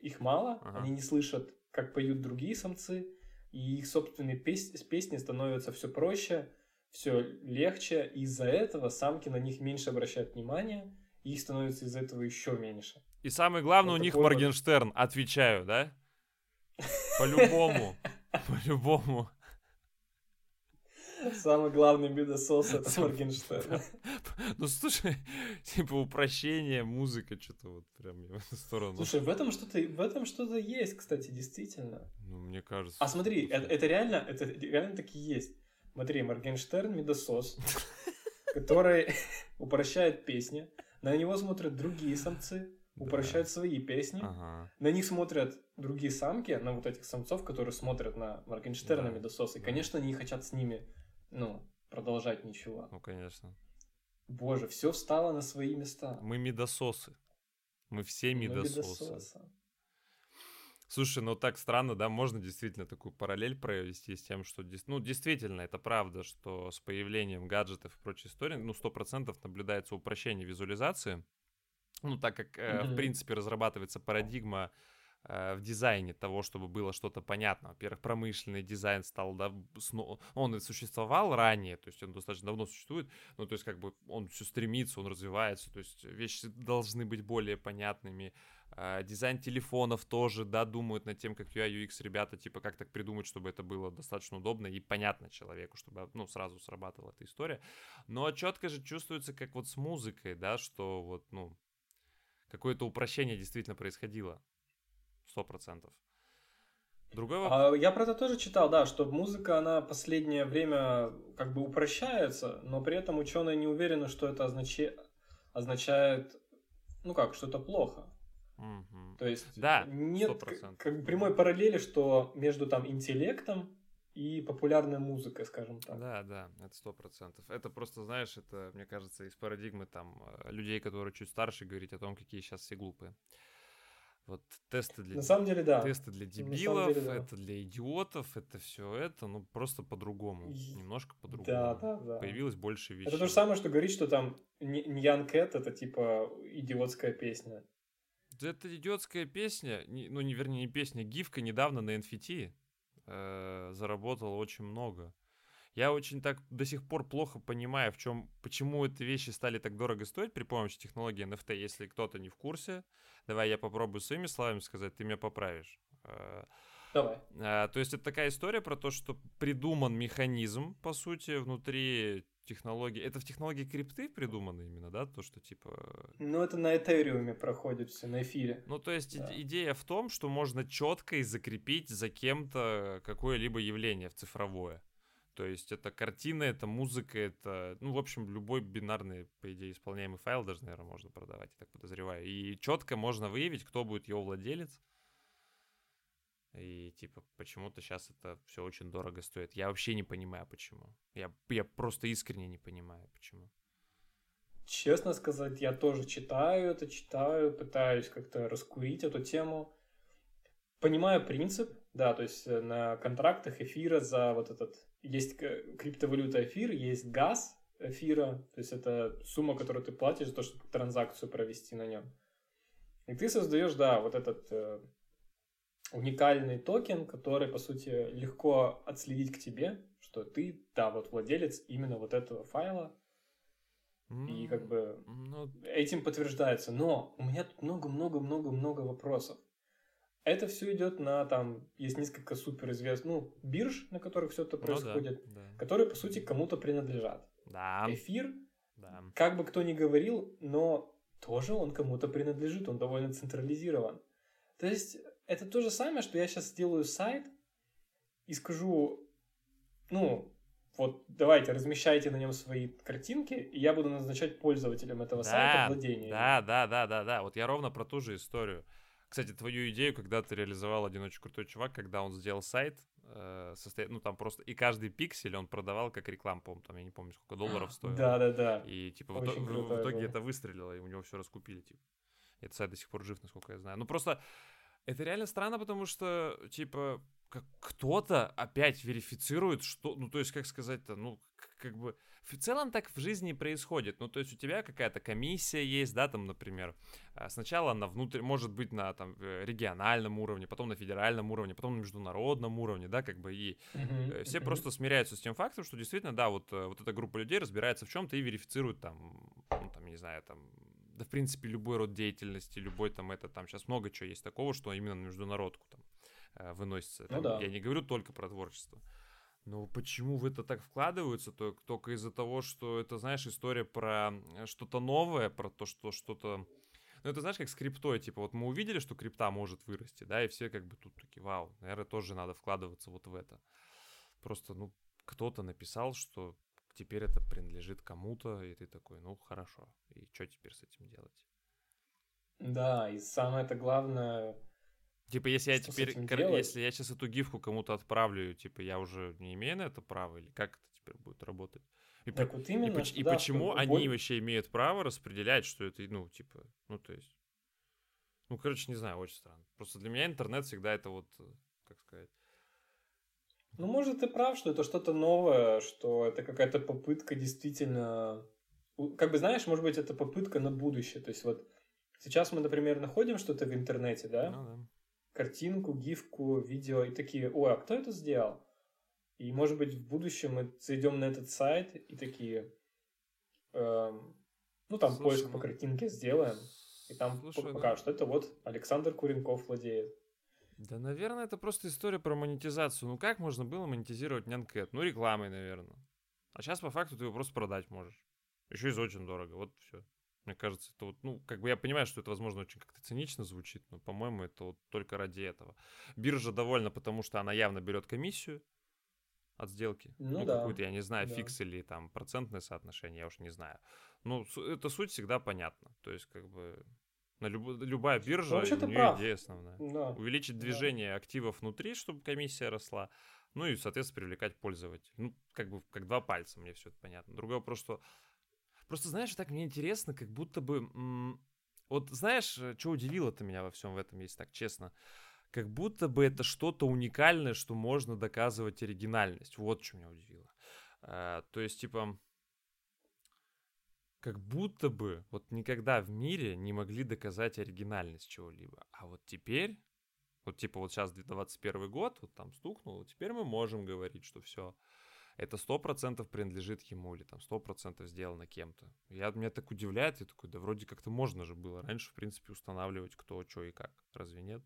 их мало, ага. они не слышат, как поют другие самцы, и их собственные пес- песни становятся все проще, все легче, и из-за этого самки на них меньше обращают внимание, и их становится из-за этого еще меньше. И самое главное, вот у них Моргенштерн, вот... отвечаю, да? По-любому. По-любому. Самый главный медосос это Моргенштерн. Ну, слушай, типа упрощение, музыка, что-то вот прям в сторону. Слушай, в этом что-то, в этом что-то есть, кстати, действительно. Ну, мне кажется. А смотри, это, это реально, это реально таки есть. Смотри, Моргенштерн медосос, который упрощает песни, на него смотрят другие самцы, упрощают свои песни, Ага. на них смотрят другие самки, на вот этих самцов, которые смотрят на Моргенштерна Да. Медососа. И, Да. конечно, они хотят с ними, ну, продолжать ничего. Ну, конечно. Боже, все встало на свои места. Мы медососы. Мы все Мы медососы. медососы. Слушай, ну так странно, да, можно действительно такую параллель провести с тем, что, ну, действительно, это правда, что с появлением гаджетов и прочей истории, ну, сто процентов наблюдается упрощение визуализации, ну, так как, э, в принципе, разрабатывается парадигма э, в дизайне того, чтобы было что-то понятно. Во-первых, промышленный дизайн стал, да, он и существовал ранее, то есть он достаточно давно существует, ну, то есть как бы он все стремится, он развивается, то есть вещи должны быть более понятными, а, дизайн телефонов тоже, да, думают над тем, как UI, UX ребята, типа, как так придумать, чтобы это было достаточно удобно и понятно человеку, чтобы, ну, сразу срабатывала эта история. Но четко же чувствуется, как вот с музыкой, да, что вот, ну, какое-то упрощение действительно происходило. Сто процентов. Другой вопрос. А я про это тоже читал, да, что музыка, она последнее время как бы упрощается, но при этом ученые не уверены, что это означе- означает, ну как, что это плохо. Мгм. То есть Да, нет 100%. к- как бы прямой параллели, что между там интеллектом и популярной музыкой, скажем так. Да, да, это сто процентов. Это просто, знаешь, это, мне кажется, из парадигмы там э, людей, которые чуть старше, говорить о том, какие сейчас все глупые. Вот тесты для На самом деле, да. тесты для дебилов, деле, да. это для идиотов, это все это, ну просто по-другому, немножко по-другому. Да, да, да. Появилось больше вещей. Это то же самое, что говорить, что там Ньян Кэт это типа идиотская песня. Да это идиотская песня, ну, не, вернее, не песня, гифка недавно на NFT э, заработала очень много. Я очень так до сих пор плохо понимаю, в чем, почему эти вещи стали так дорого стоить при помощи технологии NFT. Если кто-то не в курсе, давай я попробую своими словами сказать, ты меня поправишь. Э, Давай. а, То есть это такая история про то, что придуман механизм, по сути, внутри технологии. Это в технологии крипты придумано именно, да? То, что типа Ну, это на Этериуме проходит все, на эфире. ну, то есть Да. иде- идея в том, что можно четко и закрепить за кем-то какое-либо явление в цифровое. То есть это картина, это музыка, это, ну, в общем, любой бинарный, по идее, исполняемый файл даже, наверное, можно продавать, я так подозреваю. И четко можно выявить, кто будет его владелец. И, типа, почему-то сейчас это все очень дорого стоит. Я вообще не понимаю, почему. Я, я просто искренне не понимаю, почему. Честно сказать, я тоже читаю это, читаю, пытаюсь как-то раскурить эту тему. Понимаю принцип, да, то есть э, на контрактах эфира за вот этот... Есть криптовалюта эфир, есть газ эфира, то есть это сумма, которую ты платишь за то, чтобы транзакцию провести на нем. И ты создаешь, да, вот этот э, уникальный токен, который, по сути, легко отследить к тебе, что ты, да, вот владелец именно вот этого файла, и как бы Ну, этим подтверждается. Но у меня тут много-много-много-много вопросов. Это все идет на там, есть несколько суперизвестных, ну, бирж, на которых все это ну да, происходит, да. которые, по сути, кому-то принадлежат. Да, Эфир, да. как бы кто ни говорил, но тоже он кому-то принадлежит, он довольно централизирован. То есть это то же самое, что я сейчас сделаю сайт и скажу, ну, вот давайте размещайте на нем свои картинки, и я буду назначать пользователям этого сайта владение. Да, да, да, да, да. Вот я ровно про ту же историю. Кстати, твою идею когда-то реализовал один очень крутой чувак, когда он сделал сайт, э, состоя... ну там просто и каждый пиксель он продавал как рекламу, по-моему, там я не помню сколько долларов стоило. Да, да, да. И типа в, Очень ито- в- итоге было. это выстрелило, и у него все раскупили, типа. Этот сайт до сих пор жив, насколько я знаю. Ну просто это реально странно, потому что, типа, как кто-то опять верифицирует, что, ну, то есть, как сказать-то, ну, как бы, в целом так в жизни происходит. Ну, то есть у тебя какая-то комиссия есть, да, там, например, а, сначала на внутрь, может быть, на там э, региональном уровне, потом на федеральном уровне, потом на международном уровне, да, как бы, и Э, Все просто смиряются с тем фактом, что действительно, да, вот, э, вот эта группа людей разбирается в чем-то и верифицирует там, ну, там, не знаю, там, да, в принципе, любой род деятельности, любой там это, там сейчас много чего есть такого, что именно на международку там выносится. Ну Там, да. Я не говорю только про творчество. Но почему в это так вкладываются? То, только из-за того, что это, знаешь, история про э, что-то новое, про то, что что-то... Ну, это знаешь, как с криптой, типа, вот мы увидели, что крипта может вырасти, да, и все как бы тут такие, вау, наверное, тоже надо вкладываться вот в это. Просто, ну, кто-то написал, что теперь это принадлежит кому-то, и ты такой, ну хорошо, и что теперь с этим делать? Да, и самое это главное... Типа, если я теперь, если я сейчас эту гифку кому-то отправлю, типа, я уже не имею на это права, или как это теперь будет работать? И, так по... вот именно, и, и да, почему они вообще имеют право распределять, что это, ну, типа, ну, то есть... Ну, короче, не знаю, очень странно. Просто для меня интернет всегда это вот, э, как сказать... Ну, может, ты прав, что это что-то новое, что это какая-то попытка действительно... Как бы, знаешь, может быть, это попытка на будущее. То есть вот сейчас мы, например, находим что-то в интернете, да? Ну, да. Картинку, гифку, видео, и такие, ой, а кто это сделал? И, может быть, в будущем мы зайдем на этот сайт и такие, эм, ну, там Слушай, поиск ну... по картинке сделаем, и там Слушай, покажут, да. это вот Александр Куренков владеет. Да, наверное, это просто история про монетизацию. Ну, как можно было монетизировать Нянкэт? Ну, рекламой, наверное. А сейчас, по факту, ты его просто продать можешь. Еще и за очень дорого. Вот все. Мне кажется, это вот, ну, как бы я понимаю, что это, возможно, очень как-то цинично звучит, но, по-моему, это вот только ради этого. Биржа довольна, потому что она явно берет комиссию от сделки. Ну, ну да. какую-то, я не знаю, да. фикс или там процентное соотношение, я уж не знаю. Ну, это суть всегда понятна. То есть, как бы, на люб, любая биржа, ну, у нее прав. идея основная. Да. Увеличить движение да. активов внутри, чтобы комиссия росла. Ну и, соответственно, привлекать пользователей. Ну, как бы, как два пальца, мне все это понятно. Другой вопрос, что... Просто, знаешь, так мне интересно, как будто бы... Вот знаешь, э, что удивило-то меня во всем в этом, если так честно? Как будто бы это что-то уникальное, что можно доказывать оригинальность. Вот что меня удивило. А, то есть, типа, как будто бы вот никогда в мире не могли доказать оригинальность чего-либо. А вот теперь, вот типа вот сейчас 2021 год, вот там стукнул, теперь мы можем говорить, что все, это сто процентов принадлежит ему или там сто процентов сделано кем-то. Я, меня так удивляет, я такой, да вроде как-то можно же было раньше, в принципе, устанавливать кто, что и как. Разве нет?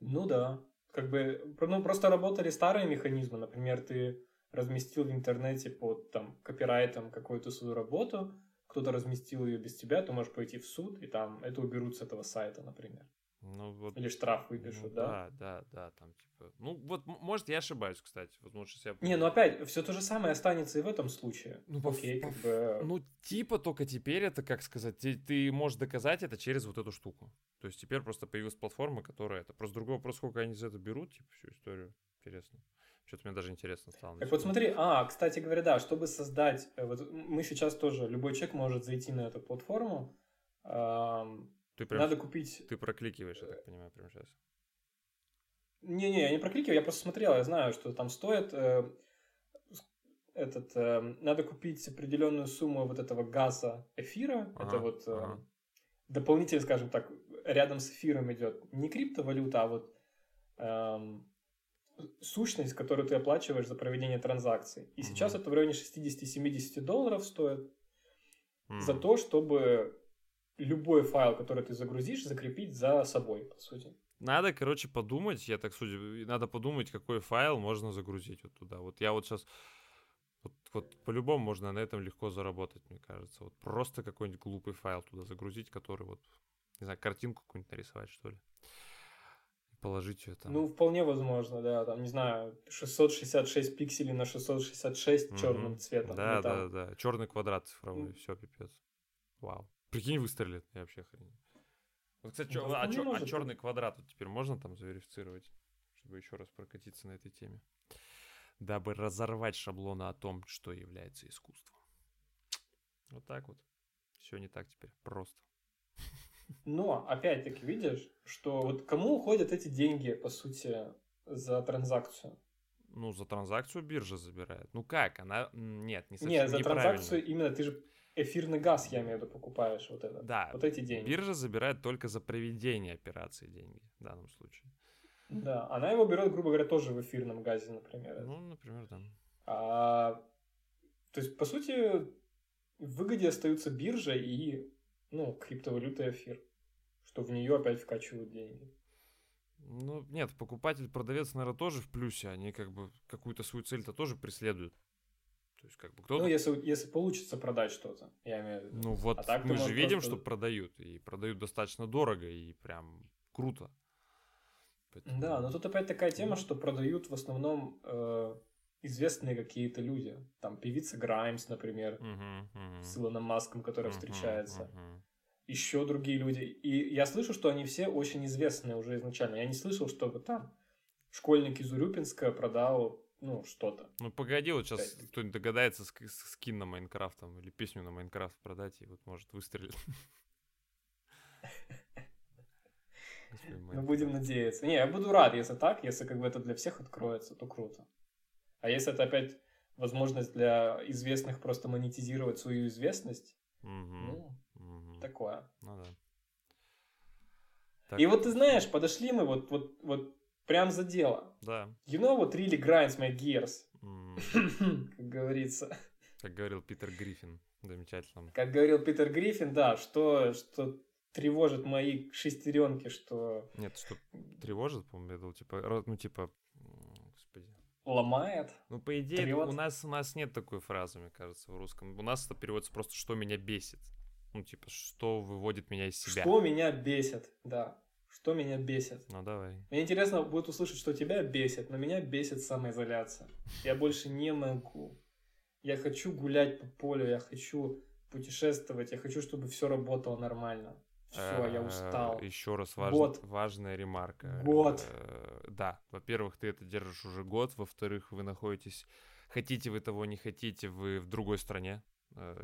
Ну да. Как бы, ну просто работали старые механизмы. Например, ты разместил в интернете под там копирайтом какую-то свою работу, кто-то разместил ее без тебя, то можешь пойти в суд, и там это уберут с этого сайта, например. Ну, вот, Или штраф выпишут, ну, да? Да, да, да, там типа... Ну, вот, может, я ошибаюсь, кстати. Вот, может, я... Не, ну опять, все то же самое останется и в этом случае. Ну, Окей, по, как бы... Ну, типа, только теперь это, как сказать, ты, ты можешь доказать это через вот эту штуку. То есть теперь просто появилась платформа, которая это... Просто другой вопрос, сколько они за это берут, типа, всю историю. Интересно. Что-то мне даже интересно стало. Так вот смотри, а, кстати говоря, да, чтобы создать, э, вот мы сейчас тоже, любой человек может зайти на эту платформу, ты прям, надо купить... Ты прокликиваешь, я так понимаю, прямо сейчас. Не-не, я не прокликиваю, я просто смотрел, я знаю, что там стоит э, этот, э, надо купить определенную сумму вот этого газа эфира, ага, это вот э, ага. дополнительно, скажем так, рядом с эфиром идет не криптовалюта, а вот эм, сущность, которую ты оплачиваешь за проведение транзакций. И mm-hmm. сейчас это в районе 60-70 долларов стоит mm-hmm. за то, чтобы любой файл, который ты загрузишь, закрепить за собой, по сути. Надо, короче, подумать, я так судя, надо подумать, какой файл можно загрузить вот туда. Вот я вот сейчас, вот, вот по-любому можно на этом легко заработать, мне кажется. Вот просто какой-нибудь глупый файл туда загрузить, который вот, не знаю, картинку какую-нибудь нарисовать, что ли положить ее там. Ну, вполне возможно, да. Там, не знаю, 666 пикселей на 666 mm-hmm. черным цветом. Да, ну, да, да. Черный квадрат цифровой, mm. все, пипец. Вау. Прикинь, выстрелит, я вообще хрень. Вот, кстати, ну, чё, а, чё, а черный квадрат вот теперь можно там заверифицировать, чтобы еще раз прокатиться на этой теме? Дабы разорвать шаблоны о том, что является искусством. Вот так вот. Все не так теперь. Просто. Но, опять-таки, видишь, что вот кому уходят эти деньги, по сути, за транзакцию? Ну, за транзакцию биржа забирает. Ну как? Она... Нет, не совсем Нет, за транзакцию именно ты же эфирный газ, я имею в виду, покупаешь вот это. Да. Вот эти деньги. Биржа забирает только за проведение операции деньги в данном случае. Да, она его берет, грубо говоря, тоже в эфирном газе, например. Ну, например, да. А, то есть, по сути, в выгоде остаются биржа и ну, криптовалюта эфир, что в нее опять вкачивают деньги. Ну, нет, покупатель, продавец, наверное, тоже в плюсе. Они как бы какую-то свою цель-то тоже преследуют. То есть, как бы кто-то... Ну, если, если получится продать что-то, я имею в виду. Ну, вот а так мы же видим, просто... что продают. И продают достаточно дорого, и прям круто. Поэтому... Да, но тут опять такая тема, что продают в основном э, известные какие-то люди. Там певица Граймс, например, Мгм, мгм. с Илоном Маском, которая Мгм, встречается. мгм. Еще другие люди. И я слышу, что они все очень известные уже изначально. Я не слышал, чтобы там школьник из Урюпинска продал, ну, что-то. Ну погоди, вот сейчас кто-нибудь догадается ск- скин на Майнкрафт там, или песню на Майнкрафт продать, и вот может Мы Майнкрафт. будем надеяться. Не, я буду рад, если так, если как бы это для всех откроется, то круто. А если это опять возможность для известных просто монетизировать свою известность, ну, такое. Ну да. И вот ты знаешь, подошли мы вот, вот, вот прям за дело. Да. You know what really grinds my gears, как говорится. Как говорил Питер Гриффин, замечательно. Как говорил Питер Гриффин, да, что, что тревожит мои шестеренки, что Нет, что тревожит, по-моему, типа, ну, типа, господи. ломает. Ну, по идее, Трёт. у нас, у нас нет такой фразы, мне кажется, в русском. У нас это переводится просто «что меня бесит». Ну, типа, что выводит меня из себя. Что меня бесит, да. Что меня бесит. Ну, давай. Мне интересно будет услышать, что тебя бесит, но меня бесит самоизоляция. Я больше не могу. Я хочу гулять по полю, я хочу путешествовать, я хочу, чтобы все работало нормально. Все, я устал. Еще раз важ- Год. важная ремарка. Год. Э, Да, во-первых, ты это держишь уже год, во-вторых, вы находитесь, хотите вы того, не хотите, вы в другой стране.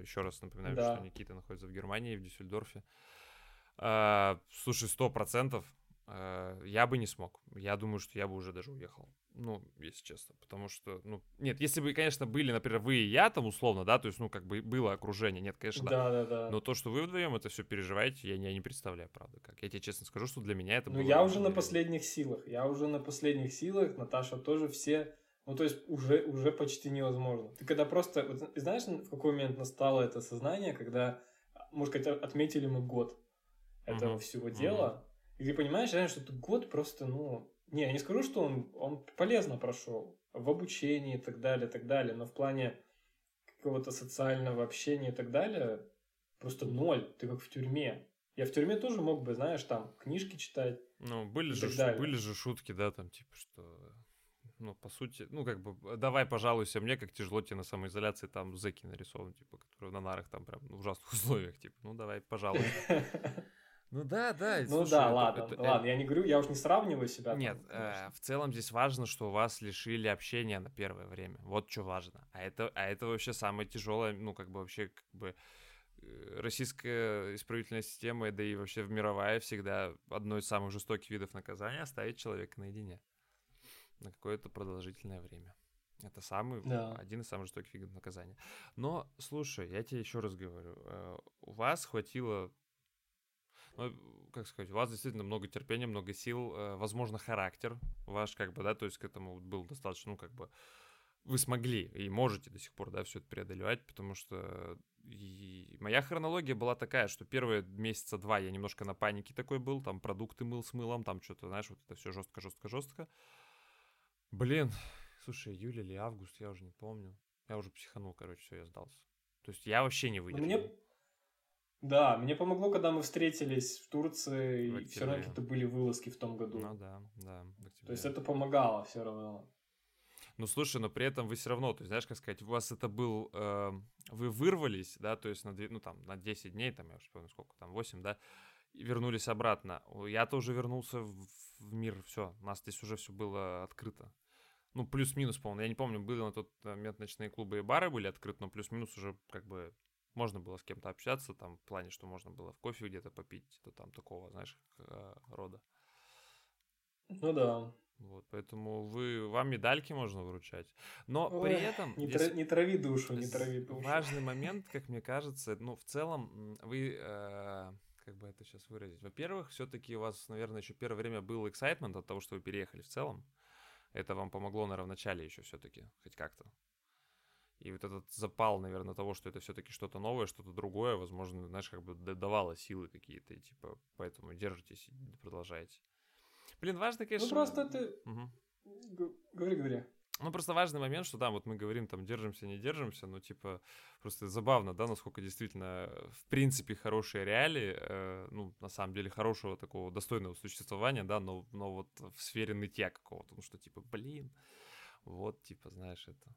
Еще раз напоминаю, Да. что Никита находится в Германии, в Дюссельдорфе. А, Слушай, сто процентов э, я бы не смог. Я думаю, что я бы уже даже уехал. Ну, если честно. Потому что, ну, нет, если бы, конечно, были, например, вы и я там условно, да, то есть, ну, как бы было окружение, нет, конечно, да. Да, да, да. Но то, что вы вдвоем это все переживаете, я, я не представляю, правда, как. Я тебе честно скажу, что для меня это Ну, было я уже на последних силах. Я уже на последних силах. Наташа тоже все. Ну, то есть уже, уже почти невозможно. Ты когда просто... вот знаешь, в какой момент настало это сознание, когда, может сказать, отметили мы год этого Мгм, всего дела, и ты понимаешь, реально, что этот год просто, ну... Не, я не скажу, что он, он полезно прошел в обучении и так далее, и так далее, но в плане какого-то социального общения и так далее, просто ноль. Ты как в тюрьме. Я в тюрьме тоже мог бы, знаешь, там книжки читать, Ну, были же, далее. были же шутки, да, там, типа, что... Ну, по сути, ну, как бы, давай пожалуйся мне, как тяжело тебе на самоизоляции, там, зэки нарисованы, типа, которые на нарах там прям в ужасных условиях, типа, ну, давай, пожалуйста. Ну, да, да. Ну слушай, да, это- ладно, это- ладно, я не говорю, я уж не сравниваю себя. там, Нет, конечно. э, в целом здесь важно, что вас лишили общения на первое время. Вот что важно. А это, а это вообще самое тяжелое, ну, как бы вообще, как бы э, российская исправительная система, да и вообще мировая всегда одно из самых жестоких видов наказания оставить человека наедине на какое-то продолжительное время. Это самый, Да. один из самых жестоких видов наказания. Но, слушай, я тебе еще раз говорю, э, у вас хватило ну, как сказать, у вас действительно много терпения, много сил, э, возможно, характер ваш, как бы, да, то есть к этому был достаточно, ну, как бы, вы смогли и можете до сих пор, да, все это преодолевать, потому что и моя хронология была такая, что первые месяца два я немножко на панике такой был, там продукты мыл с мылом, там что-то, знаешь, вот это все жестко, жестко, жестко. Блин, слушай, июль или август, я уже не помню. Я уже психанул, короче, все, я сдался. То есть я вообще не Ну, выдержал. Мне... Да, мне помогло, когда мы встретились в Турции, В и все равно какие-то были вылазки в том году. Ну да, да. То есть это помогало все равно. Ну, слушай, но при этом вы все равно, то есть, знаешь, как сказать, у вас это был, э, вы вырвались, да, то есть на, ну, там, на 10 дней, там, я уже помню, сколько там, 8, да, и вернулись обратно. Я тоже вернулся в, в мир, все, у нас здесь уже все было открыто. Ну, плюс-минус, по-моему, я не помню, были на тот момент ночные клубы и бары были открыты, но плюс-минус уже, как бы, можно было с кем-то общаться, там, в плане, что можно было в кофе где-то попить, то там такого, знаешь, э, рода. Ну да. Вот, поэтому вы, вам медальки можно вручать. Но при Ой, этом... Не, здесь- тра- не трави душу, не трави душу. Важный момент, как мне кажется, ну, в целом, вы, э, как бы это сейчас выразить, во-первых, все-таки у вас, наверное, еще первое время был excitement от того, что вы переехали в целом. Это вам помогло, наверное, в начале еще все-таки, хоть как-то. И вот этот запал, наверное, того, что это все-таки что-то новое, что-то другое, возможно, знаешь, как бы давало силы какие-то, и типа, поэтому держитесь и продолжаете. Блин, важно, конечно... Ну просто ты... Г- Говори, говори. Ну, просто важный момент, что да, вот мы говорим, там, держимся, не держимся, но, типа, просто забавно, да, насколько действительно, э, в принципе, хорошие реалии, э, ну, на самом деле, хорошего такого достойного существования, да, но, но вот в сфере нытья какого-то, ну, что, типа, блин, Вот, типа, знаешь, это...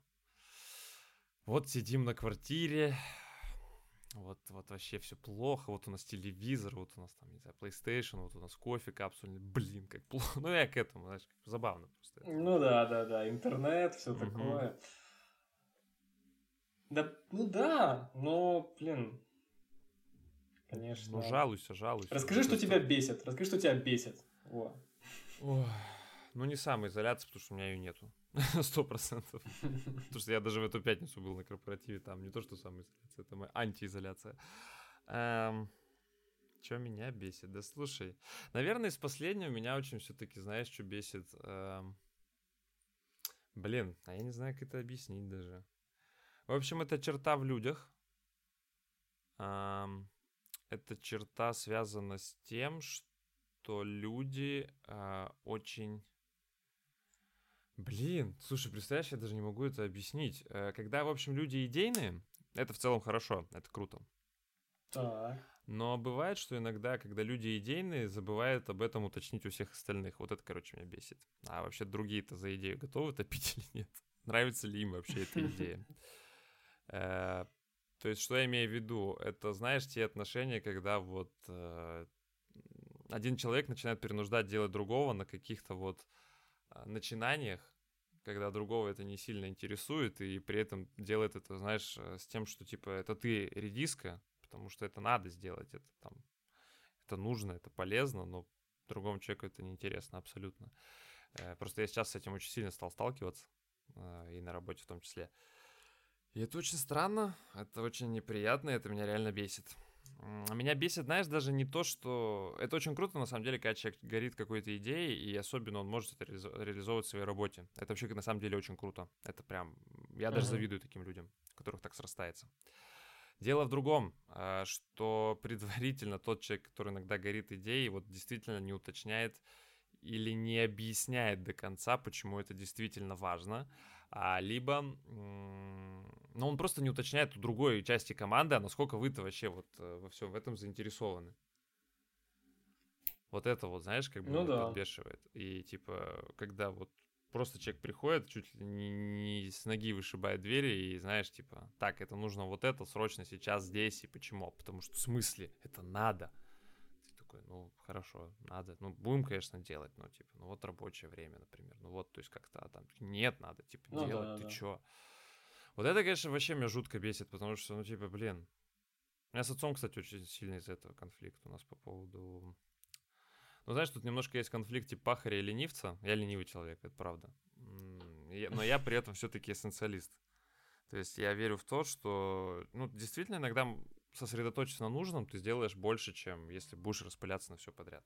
Вот сидим на квартире, вот, вот вообще все плохо, вот у нас телевизор, вот у нас там, не знаю, PlayStation, вот у нас кофе капсульный, блин, как плохо. Ну, я к этому, знаешь, забавно просто. Ну да, да, да, интернет, все угу. такое. Да, ну да, но, блин, конечно. Ну, жалуйся, жалуйся. Расскажи, что тебя бесит, расскажи, что тебя бесит. Во. Ой, ну, не самоизоляция, потому что у меня ее нету. Сто процентов. Потому что я даже в эту пятницу был на корпоративе, там не то, что самоизоляция, это моя антиизоляция. Эм, что меня бесит? Да слушай, наверное, из последнего меня очень все-таки, знаешь, что бесит? Эм, блин, а я не знаю, как это объяснить даже. В общем, это черта в людях. Эм, эта черта связана с тем, что люди э, очень Блин, слушай, представляешь, я даже не могу это объяснить. Э, когда, в общем, люди идейные, это в целом хорошо, это круто. Так. Но бывает, что иногда, когда люди идейные, забывают об этом уточнить у всех остальных. Вот это, короче, меня бесит. А вообще другие-то за идею готовы топить или нет? Нравится ли им вообще эта идея? Э, то есть, что я имею в виду? Это, знаешь, те отношения, когда вот э, один человек начинает перенуждать делать другого на каких-то вот начинаниях, когда другого это не сильно интересует, и при этом делает это, знаешь, э, с тем, что, типа, это ты редиска, потому что это надо сделать, это там, это нужно, это полезно, но другому человеку это неинтересно абсолютно. Э, просто я сейчас с этим очень сильно стал сталкиваться, э, и на работе в том числе. И это очень странно, это очень неприятно, это меня реально бесит. Меня бесит, знаешь, даже не то, что... Это очень круто, на самом деле, когда человек горит какой-то идеей, и особенно он может это реализовывать в своей работе. Это вообще, на самом деле, очень круто. Это прям... Я даже uh-huh. завидую таким людям, которых так срастается. Дело в другом, а, что предварительно тот человек, который иногда горит идеей, вот действительно не уточняет или не объясняет до конца, почему это действительно важно, а, либо, ну, он просто не уточняет у другой части команды, а насколько вы-то вообще вот э, во всем в этом заинтересованы. Вот это вот, знаешь, как бы ну, да. подбешивает. И типа, когда вот просто человек приходит, чуть ли не, не с ноги вышибает двери и, знаешь, типа, так, это нужно вот это срочно сейчас здесь, и почему? Потому что в смысле, это надо такой, ну, хорошо, надо, ну, будем, конечно, делать, но, типа, ну, вот рабочее время, например, ну, вот, то есть как-то, а там, нет, надо, типа, ну, делать, да, ты да. чё? Вот это, конечно, вообще меня жутко бесит, потому что, ну, типа, блин, у меня с отцом, кстати, очень сильно из этого конфликт у нас по поводу... Ну, знаешь, тут немножко есть конфликт типа пахаря и ленивца. Я ленивый человек, это правда. Но я при этом все-таки эссенциалист. То есть я верю в то, что, ну, действительно, иногда сосредоточиться на нужном, ты сделаешь больше, чем если будешь распыляться на все подряд.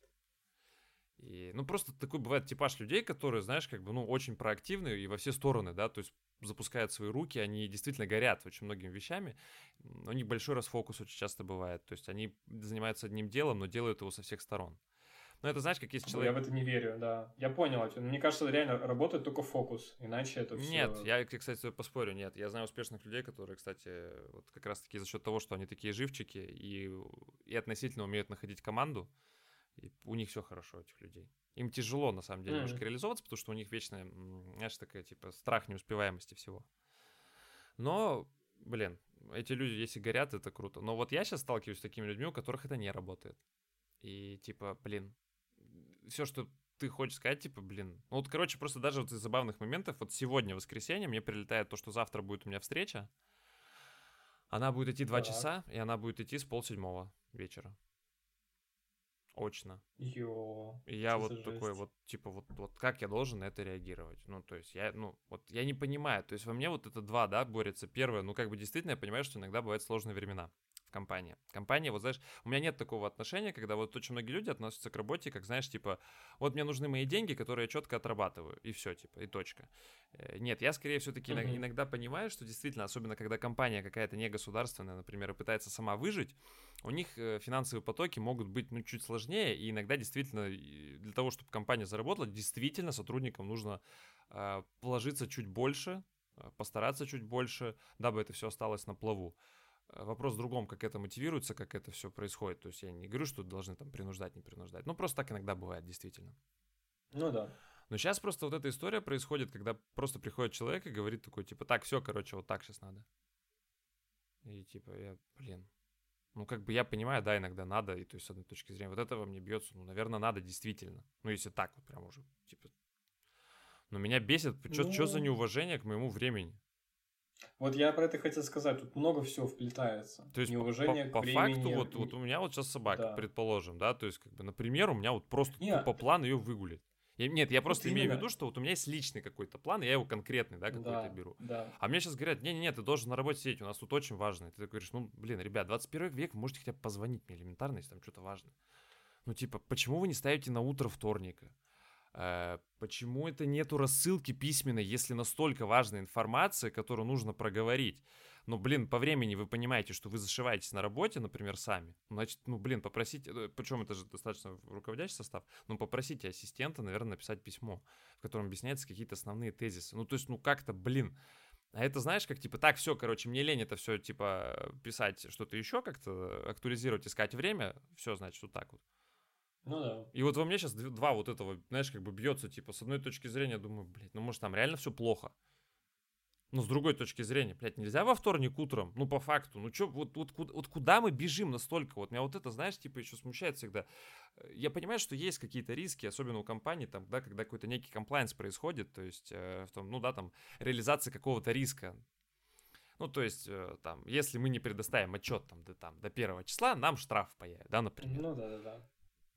И, ну, просто такой бывает типаж людей, которые, знаешь, как бы, ну, очень проактивные и во все стороны, да, то есть запускают свои руки, они действительно горят очень многими вещами, у них большой расфокус очень часто бывает, то есть они занимаются одним делом, но делают его со всех сторон. Ну, это знаешь, как есть человек... Я в это не верю, да. Я понял. Мне кажется, реально работает только фокус, иначе это все... Нет, я, кстати, поспорю, нет. Я знаю успешных людей, которые, кстати, вот как раз-таки за счет того, что они такие живчики и, и относительно умеют находить команду, и у них все хорошо, этих людей. Им тяжело, на самом деле, mm-hmm. немножко реализовываться, потому что у них вечная, знаешь, такая, типа, страх неуспеваемости всего. Но, блин, эти люди, если горят, это круто. Но вот я сейчас сталкиваюсь с такими людьми, у которых это не работает. И, типа, блин, все, что ты хочешь сказать, типа, блин. Ну вот, короче, просто даже вот из забавных моментов, вот сегодня, воскресенье, мне прилетает то, что завтра будет у меня встреча. Она будет идти два часа, и она будет идти с полседьмого вечера. Очно. Йо. И я вот такой жесть. вот, типа, вот, вот как я должен на это реагировать? Ну, то есть я, ну, вот я не понимаю. То есть во мне вот это два, да, борется. Первое, ну, как бы действительно я понимаю, что иногда бывают сложные времена компания. Компания, вот знаешь, у меня нет такого отношения, когда вот очень многие люди относятся к работе, как, знаешь, типа, вот мне нужны мои деньги, которые я четко отрабатываю, и все, типа, и точка. Э, нет, я скорее все-таки mm-hmm. иногда понимаю, что действительно, особенно когда компания какая-то не государственная, например, и пытается сама выжить, у них э, финансовые потоки могут быть, ну, чуть сложнее, и иногда действительно для того, чтобы компания заработала, действительно сотрудникам нужно э, положиться чуть больше, постараться чуть больше, дабы это все осталось на плаву. Э, вопрос в другом, как это мотивируется, как это все происходит. То есть я не говорю, что должны там принуждать, не принуждать. Ну, просто так иногда бывает, действительно. Ну да. Но сейчас просто вот эта история происходит, когда просто приходит человек и говорит такой, типа, так, все, короче, вот так сейчас надо. И типа, я, блин, ну, как бы я понимаю, да, иногда надо, и то есть с одной точки зрения, вот этого мне бьется, ну, наверное, надо действительно. Ну, если так вот прям уже, типа. Но меня бесит, что ну... за неуважение к моему времени? Вот я про это хотел сказать, тут много всего вплетается. То есть Неуважение по, по, по факту, вот, вот у меня вот сейчас собака, да. предположим, да, то есть, как бы, например, у меня вот просто Нет. по план ее выгулить. Я, нет, я просто вот имею именно. в виду, что вот у меня есть личный какой-то план, и я его конкретный, да, какой-то да, беру. Да. А мне сейчас говорят, не-не-не, ты должен на работе сидеть, у нас тут очень важно. И ты говоришь, ну, блин, ребят, 21 век, вы можете хотя бы позвонить мне элементарно, если там что-то важно. Ну, типа, почему вы не ставите на утро вторника? Э, почему это нету рассылки письменной, если настолько важная информация, которую нужно проговорить? Ну, блин, по времени вы понимаете, что вы зашиваетесь на работе, например, сами. Значит, ну, блин, попросите, э, причем это же достаточно руководящий состав, ну, попросите ассистента, наверное, написать письмо, в котором объясняются какие-то основные тезисы. Ну, то есть, ну, как-то, блин, а это знаешь, как типа, так, все, короче, мне лень это все, типа, писать что-то еще, как-то актуализировать, искать время, все, значит, вот так вот. Ну да. И вот во мне сейчас два вот этого, знаешь, как бы бьется, типа, с одной точки зрения, думаю, блядь, ну может там реально все плохо. Но с другой точки зрения, блядь, нельзя во вторник утром, ну по факту, ну чё, вот, вот, вот, вот куда мы бежим настолько? Вот меня вот это, знаешь, типа еще смущает всегда. Я понимаю, что есть какие-то риски, особенно у компаний, там, да, когда какой-то некий комплайнс происходит, то есть, э, в том, ну да, там, реализация какого-то риска. Ну, то есть, э, там, если мы не предоставим отчет там, до, там, до первого числа, нам штраф появится, да, например. Ну, да-да-да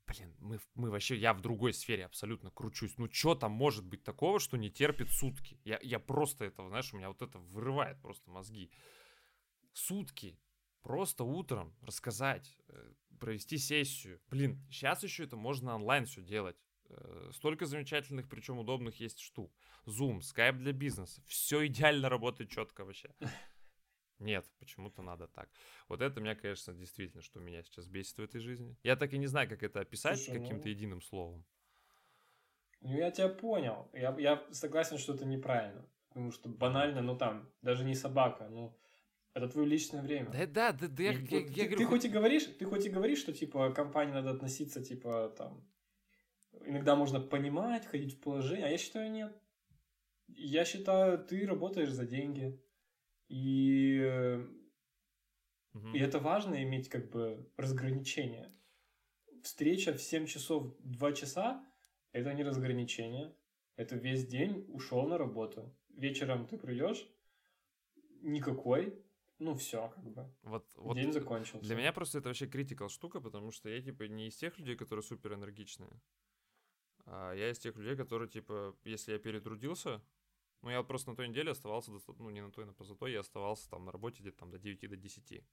блин, мы, мы вообще, я в другой сфере абсолютно кручусь. Ну, что там может быть такого, что не терпит сутки? Я, я просто этого, знаешь, у меня вот это вырывает просто мозги. Сутки. Просто утром рассказать, э, провести сессию. Блин, сейчас еще это можно онлайн все делать. Э, столько замечательных, причем удобных есть штук. Zoom, Skype для бизнеса. Все идеально работает четко вообще. Нет, почему-то надо так. Вот это меня, конечно, действительно, что меня сейчас бесит в этой жизни. Я так и не знаю, как это описать Слушай, каким-то ну... единым словом. Ну, я тебя понял. Я, я согласен, что это неправильно. Потому что банально, ну там, даже не собака, ну, это твое личное время. Да, да, да, да. Я, я, я, ты, говорю, ты хоть и говоришь, ты хоть и говоришь, что типа компании надо относиться, типа там, иногда можно понимать, ходить в положение, а я считаю нет. Я считаю, ты работаешь за деньги. И, угу. и это важно иметь как бы разграничение. Встреча в 7 часов 2 часа – это не разграничение. Это весь день ушел на работу. Вечером ты придешь, никакой, ну все, как бы. Вот, вот День закончился. Для меня просто это вообще критикал штука, потому что я типа не из тех людей, которые супер энергичные. А я из тех людей, которые, типа, если я перетрудился, ну, я просто на той неделе оставался, ну, не на той, на позатой, я оставался там на работе где-то там до 9 до 10.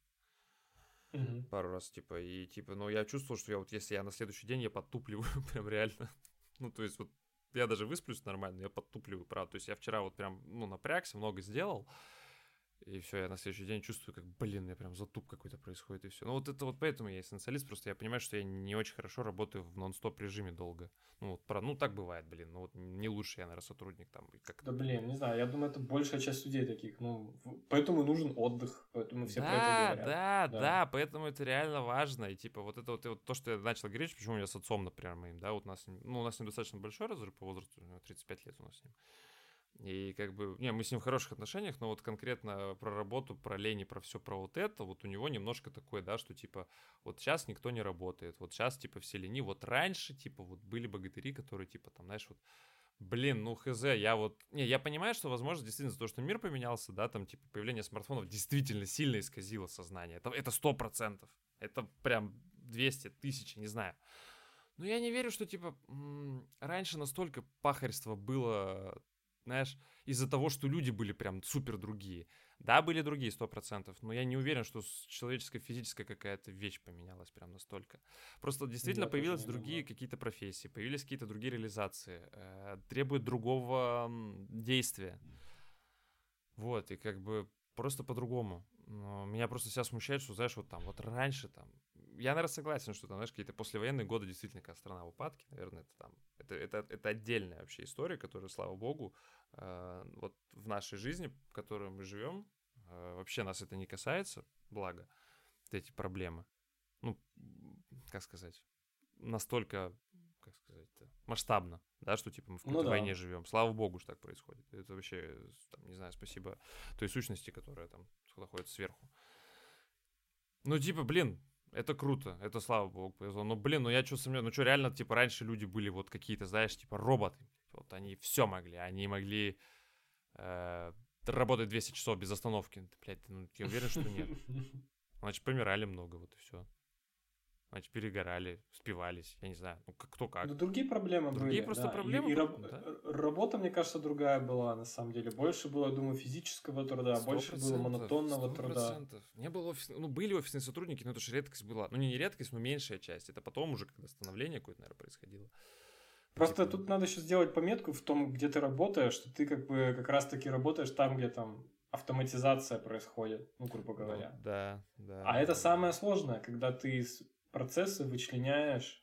Угу. Пару раз, типа, и типа, ну, я чувствовал, что я вот, если я на следующий день, я подтупливаю прям реально. ну, то есть вот я даже высплюсь нормально, я подтупливаю, правда. То есть я вчера вот прям, ну, напрягся, много сделал, и все, я на следующий день чувствую, как, блин, я прям затуп какой-то происходит, и все. Ну, вот это вот поэтому я эссенциалист, просто я понимаю, что я не очень хорошо работаю в нон-стоп режиме долго. Ну, вот, про, ну, так бывает, блин, ну, вот не лучше я, наверное, сотрудник там. Как да, блин, не знаю, я думаю, это большая часть людей таких, ну, поэтому нужен отдых, поэтому все да, про это говорят. Да, да, да, поэтому это реально важно, и, типа, вот это вот, вот то, что я начал говорить, почему я с отцом, например, моим, да, вот у нас, ну, у нас недостаточно большой разрыв по возрасту, у него 35 лет у нас с ним. И как бы, не, мы с ним в хороших отношениях, но вот конкретно про работу, про лень и про все про вот это, вот у него немножко такое, да, что типа, вот сейчас никто не работает, вот сейчас типа все лени, вот раньше типа вот были богатыри, которые типа там, знаешь, вот, блин, ну хз, я вот, не, я понимаю, что возможно действительно то, что мир поменялся, да, там типа появление смартфонов действительно сильно исказило сознание, это, это сто процентов, это прям 200 тысяч, не знаю. Но я не верю, что, типа, раньше настолько пахарство было знаешь, из-за того, что люди были прям супер другие. Да, были другие, сто процентов, но я не уверен, что человеческая физическая какая-то вещь поменялась прям настолько. Просто действительно я появились другие какие-то профессии, появились какие-то другие реализации, э, требуют другого действия. Вот, и как бы просто по-другому. Меня просто себя смущает, что, знаешь, вот там, вот раньше там, я, наверное, согласен, что там, знаешь, какие-то послевоенные годы действительно как страна в упадке, наверное, это там, это, это, это отдельная вообще история, которая, слава богу, вот в нашей жизни, в которой мы живем, э, вообще нас это не касается, благо, эти проблемы. Ну, как сказать, настолько как сказать-то, масштабно, да, что типа мы в какой-то ну, да. войне живем. Слава богу, что так происходит. Это вообще, там, не знаю, спасибо той сущности, которая там находится сверху. Ну, типа, блин, это круто, это слава богу повезло. Но, блин, ну я что сомневаюсь, ну что, реально, типа, раньше люди были вот какие-то, знаешь, типа, роботы. Вот они все могли, они могли э, работать 200 часов без остановки. Блядь, ну, я уверен, что нет. Значит, помирали много, вот и все значит, перегорали, спивались, я не знаю, ну кто как. Да другие проблемы другие были. Другие просто да. проблемы. И, и раб- да? работа, мне кажется, другая была, на самом деле. Больше было, думаю, физического труда, больше было монотонного 100%. труда. Не было офис... Ну, были офисные сотрудники, но это же редкость была. Ну, не, не редкость, но меньшая часть. Это потом уже, когда становление какое-то, наверное, происходило. Просто тут надо еще сделать пометку в том, где ты работаешь, что ты как бы как раз-таки работаешь там, где там автоматизация происходит, ну, грубо ну говоря. Ну, да, да. А это самое сложное, когда ты процессы вычленяешь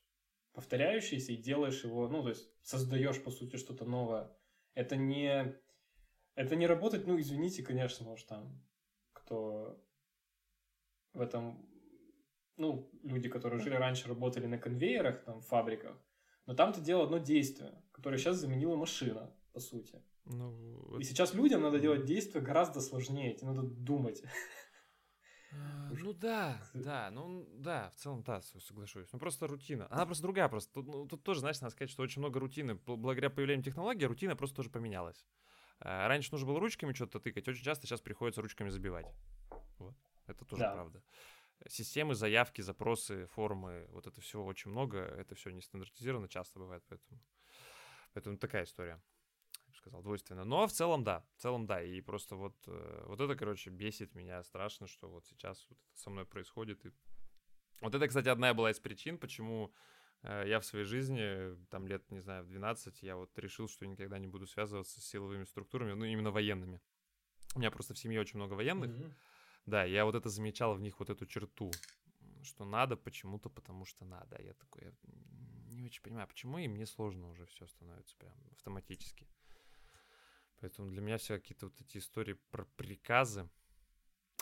повторяющиеся и делаешь его, ну, то есть создаешь, по сути, что-то новое. Это не... Это не работать, ну, извините, конечно, может, там, кто в этом... Ну, люди, которые жили раньше, работали на конвейерах, там, в фабриках, но там ты делал одно действие, которое сейчас заменила машина, по сути. Ну, и сейчас людям надо делать действия гораздо сложнее, тебе надо думать. А, ну да, да, ну да, в целом да, соглашусь. Ну просто рутина. Она просто другая просто. Тут, ну, тут тоже, знаешь, надо сказать, что очень много рутины. Благодаря появлению технологий рутина просто тоже поменялась. А, раньше нужно было ручками что-то тыкать, очень часто сейчас приходится ручками забивать. Вот. Это тоже да. правда. Системы, заявки, запросы, формы, вот это всего очень много. Это все не стандартизировано, часто бывает, поэтому, поэтому такая история сказал, двойственно. Но в целом, да, в целом, да. И просто вот, э, вот это, короче, бесит меня страшно, что вот сейчас вот это со мной происходит. И... Вот это, кстати, одна была из причин, почему э, я в своей жизни, там лет, не знаю, в 12, я вот решил, что никогда не буду связываться с силовыми структурами, ну, именно военными. У меня просто в семье очень много военных. Mm-hmm. Да, я вот это замечал в них, вот эту черту, что надо почему-то, потому что надо. Я такой, я не очень понимаю, почему и мне сложно уже все становится прям автоматически. Поэтому для меня все какие-то вот эти истории про приказы.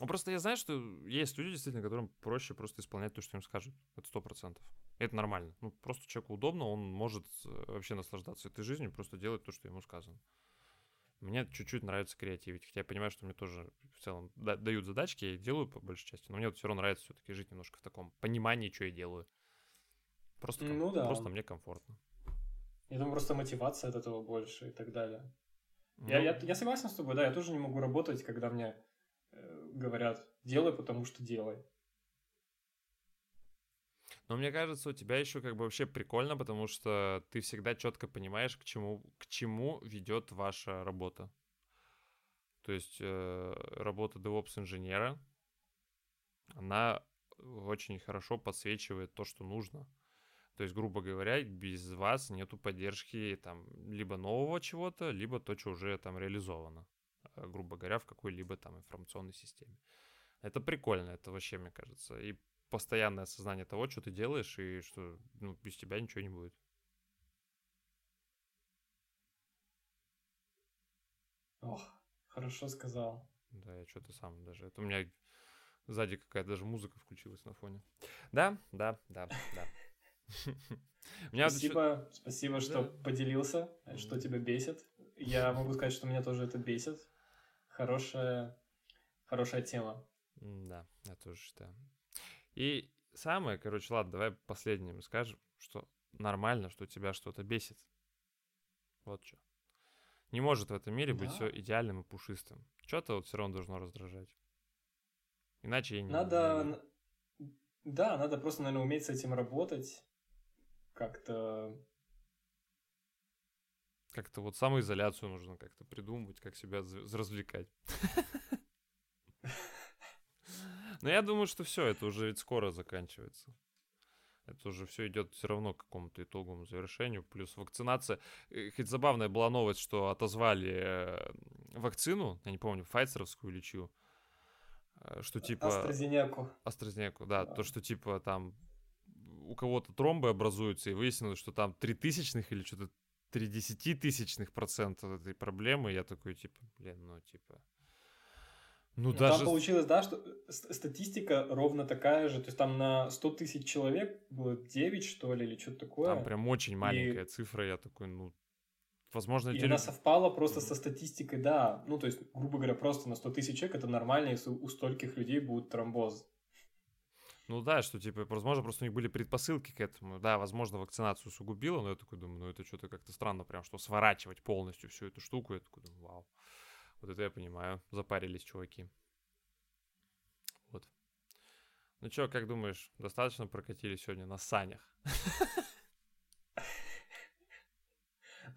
Ну, просто я знаю, что есть люди, действительно, которым проще просто исполнять то, что им скажут. Это сто процентов. Это нормально. Ну, просто человеку удобно, он может э, вообще наслаждаться этой жизнью, просто делать то, что ему сказано. Мне чуть-чуть нравится креативить, хотя я понимаю, что мне тоже в целом дают задачки, я их делаю по большей части, но мне вот все равно нравится все-таки жить немножко в таком понимании, что я делаю. Просто, ну, да. просто мне комфортно. Я думаю, просто мотивация от этого больше и так далее. Я, я, ну. я согласен с тобой, да, я тоже не могу работать, когда мне э, говорят, делай, потому что делай. Но мне кажется, у тебя еще как бы вообще прикольно, потому что ты всегда четко понимаешь, к чему, к чему ведет ваша работа. То есть э, работа DevOps инженера, она очень хорошо подсвечивает то, что нужно. То есть, грубо говоря, без вас нету поддержки там либо нового чего-то, либо то, что уже там реализовано, грубо говоря, в какой-либо там информационной системе. Это прикольно, это вообще, мне кажется. И постоянное осознание того, что ты делаешь, и что ну, без тебя ничего не будет. Ох, хорошо сказал. Да, я что-то сам даже. Это у меня сзади какая-то даже музыка включилась на фоне. Да, да, да, да. Спасибо, спасибо, что поделился, что тебя бесит. Я могу сказать, что меня тоже это бесит. Хорошая, хорошая тема. Да, я тоже считаю. И самое, короче, ладно, давай последним скажем, что нормально, что тебя что-то бесит. Вот что. Не может в этом мире да. быть все идеальным и пушистым. Что-то вот все равно должно раздражать. Иначе я не Надо... Да, надо просто, наверное, уметь с этим работать как-то... Как-то вот самоизоляцию нужно как-то придумывать, как себя развлекать. Но я думаю, что все, это уже ведь скоро заканчивается. Это уже все идет все равно к какому-то итоговому завершению. Плюс вакцинация. Э, хоть забавная была новость, что отозвали э, вакцину, я не помню, файцеровскую или чью, э, что типа... AstraZeneca. AstraZeneca, да, да. То, что типа там у кого-то тромбы образуются, и выяснилось, что там три тысячных или что-то три десятитысячных процента этой проблемы. Я такой, типа, блин, ну, типа... Ну, даже... Там получилось, да, что статистика ровно такая же. То есть там на 100 тысяч человек было 9, что ли, или что-то такое. Там прям очень маленькая и... цифра. Я такой, ну, возможно... И теле... она совпала просто со статистикой, да. Ну, то есть, грубо говоря, просто на 100 тысяч человек это нормально, если у стольких людей будет тромбоз. Ну да, что типа, возможно, просто у них были предпосылки к этому. Да, возможно, вакцинацию сугубило, но я такой думаю, ну это что-то как-то странно, прям что сворачивать полностью всю эту штуку. Я такой думаю, вау. Вот это я понимаю. Запарились чуваки. Вот. Ну чё, как думаешь, достаточно прокатили сегодня на санях?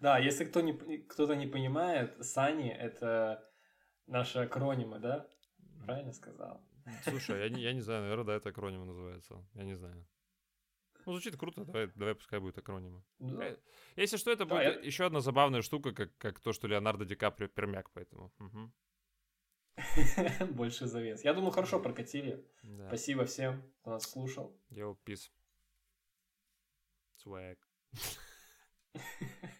Да, если кто не, кто-то не понимает, сани — это наши акронимы, да? Правильно сказал? Слушай, я не, я не знаю, наверное, да, это акроним называется. Я не знаю. Ну, звучит круто, давай, давай пускай будет акронимы. Ну, э, Если что, это да, будет я... еще одна забавная штука, как, как то, что Леонардо Ди Каприо пермяк, поэтому. Угу. Больше завес. Я думаю, хорошо прокатили. Да. Спасибо всем, кто нас слушал. Йоу, peace. Swag.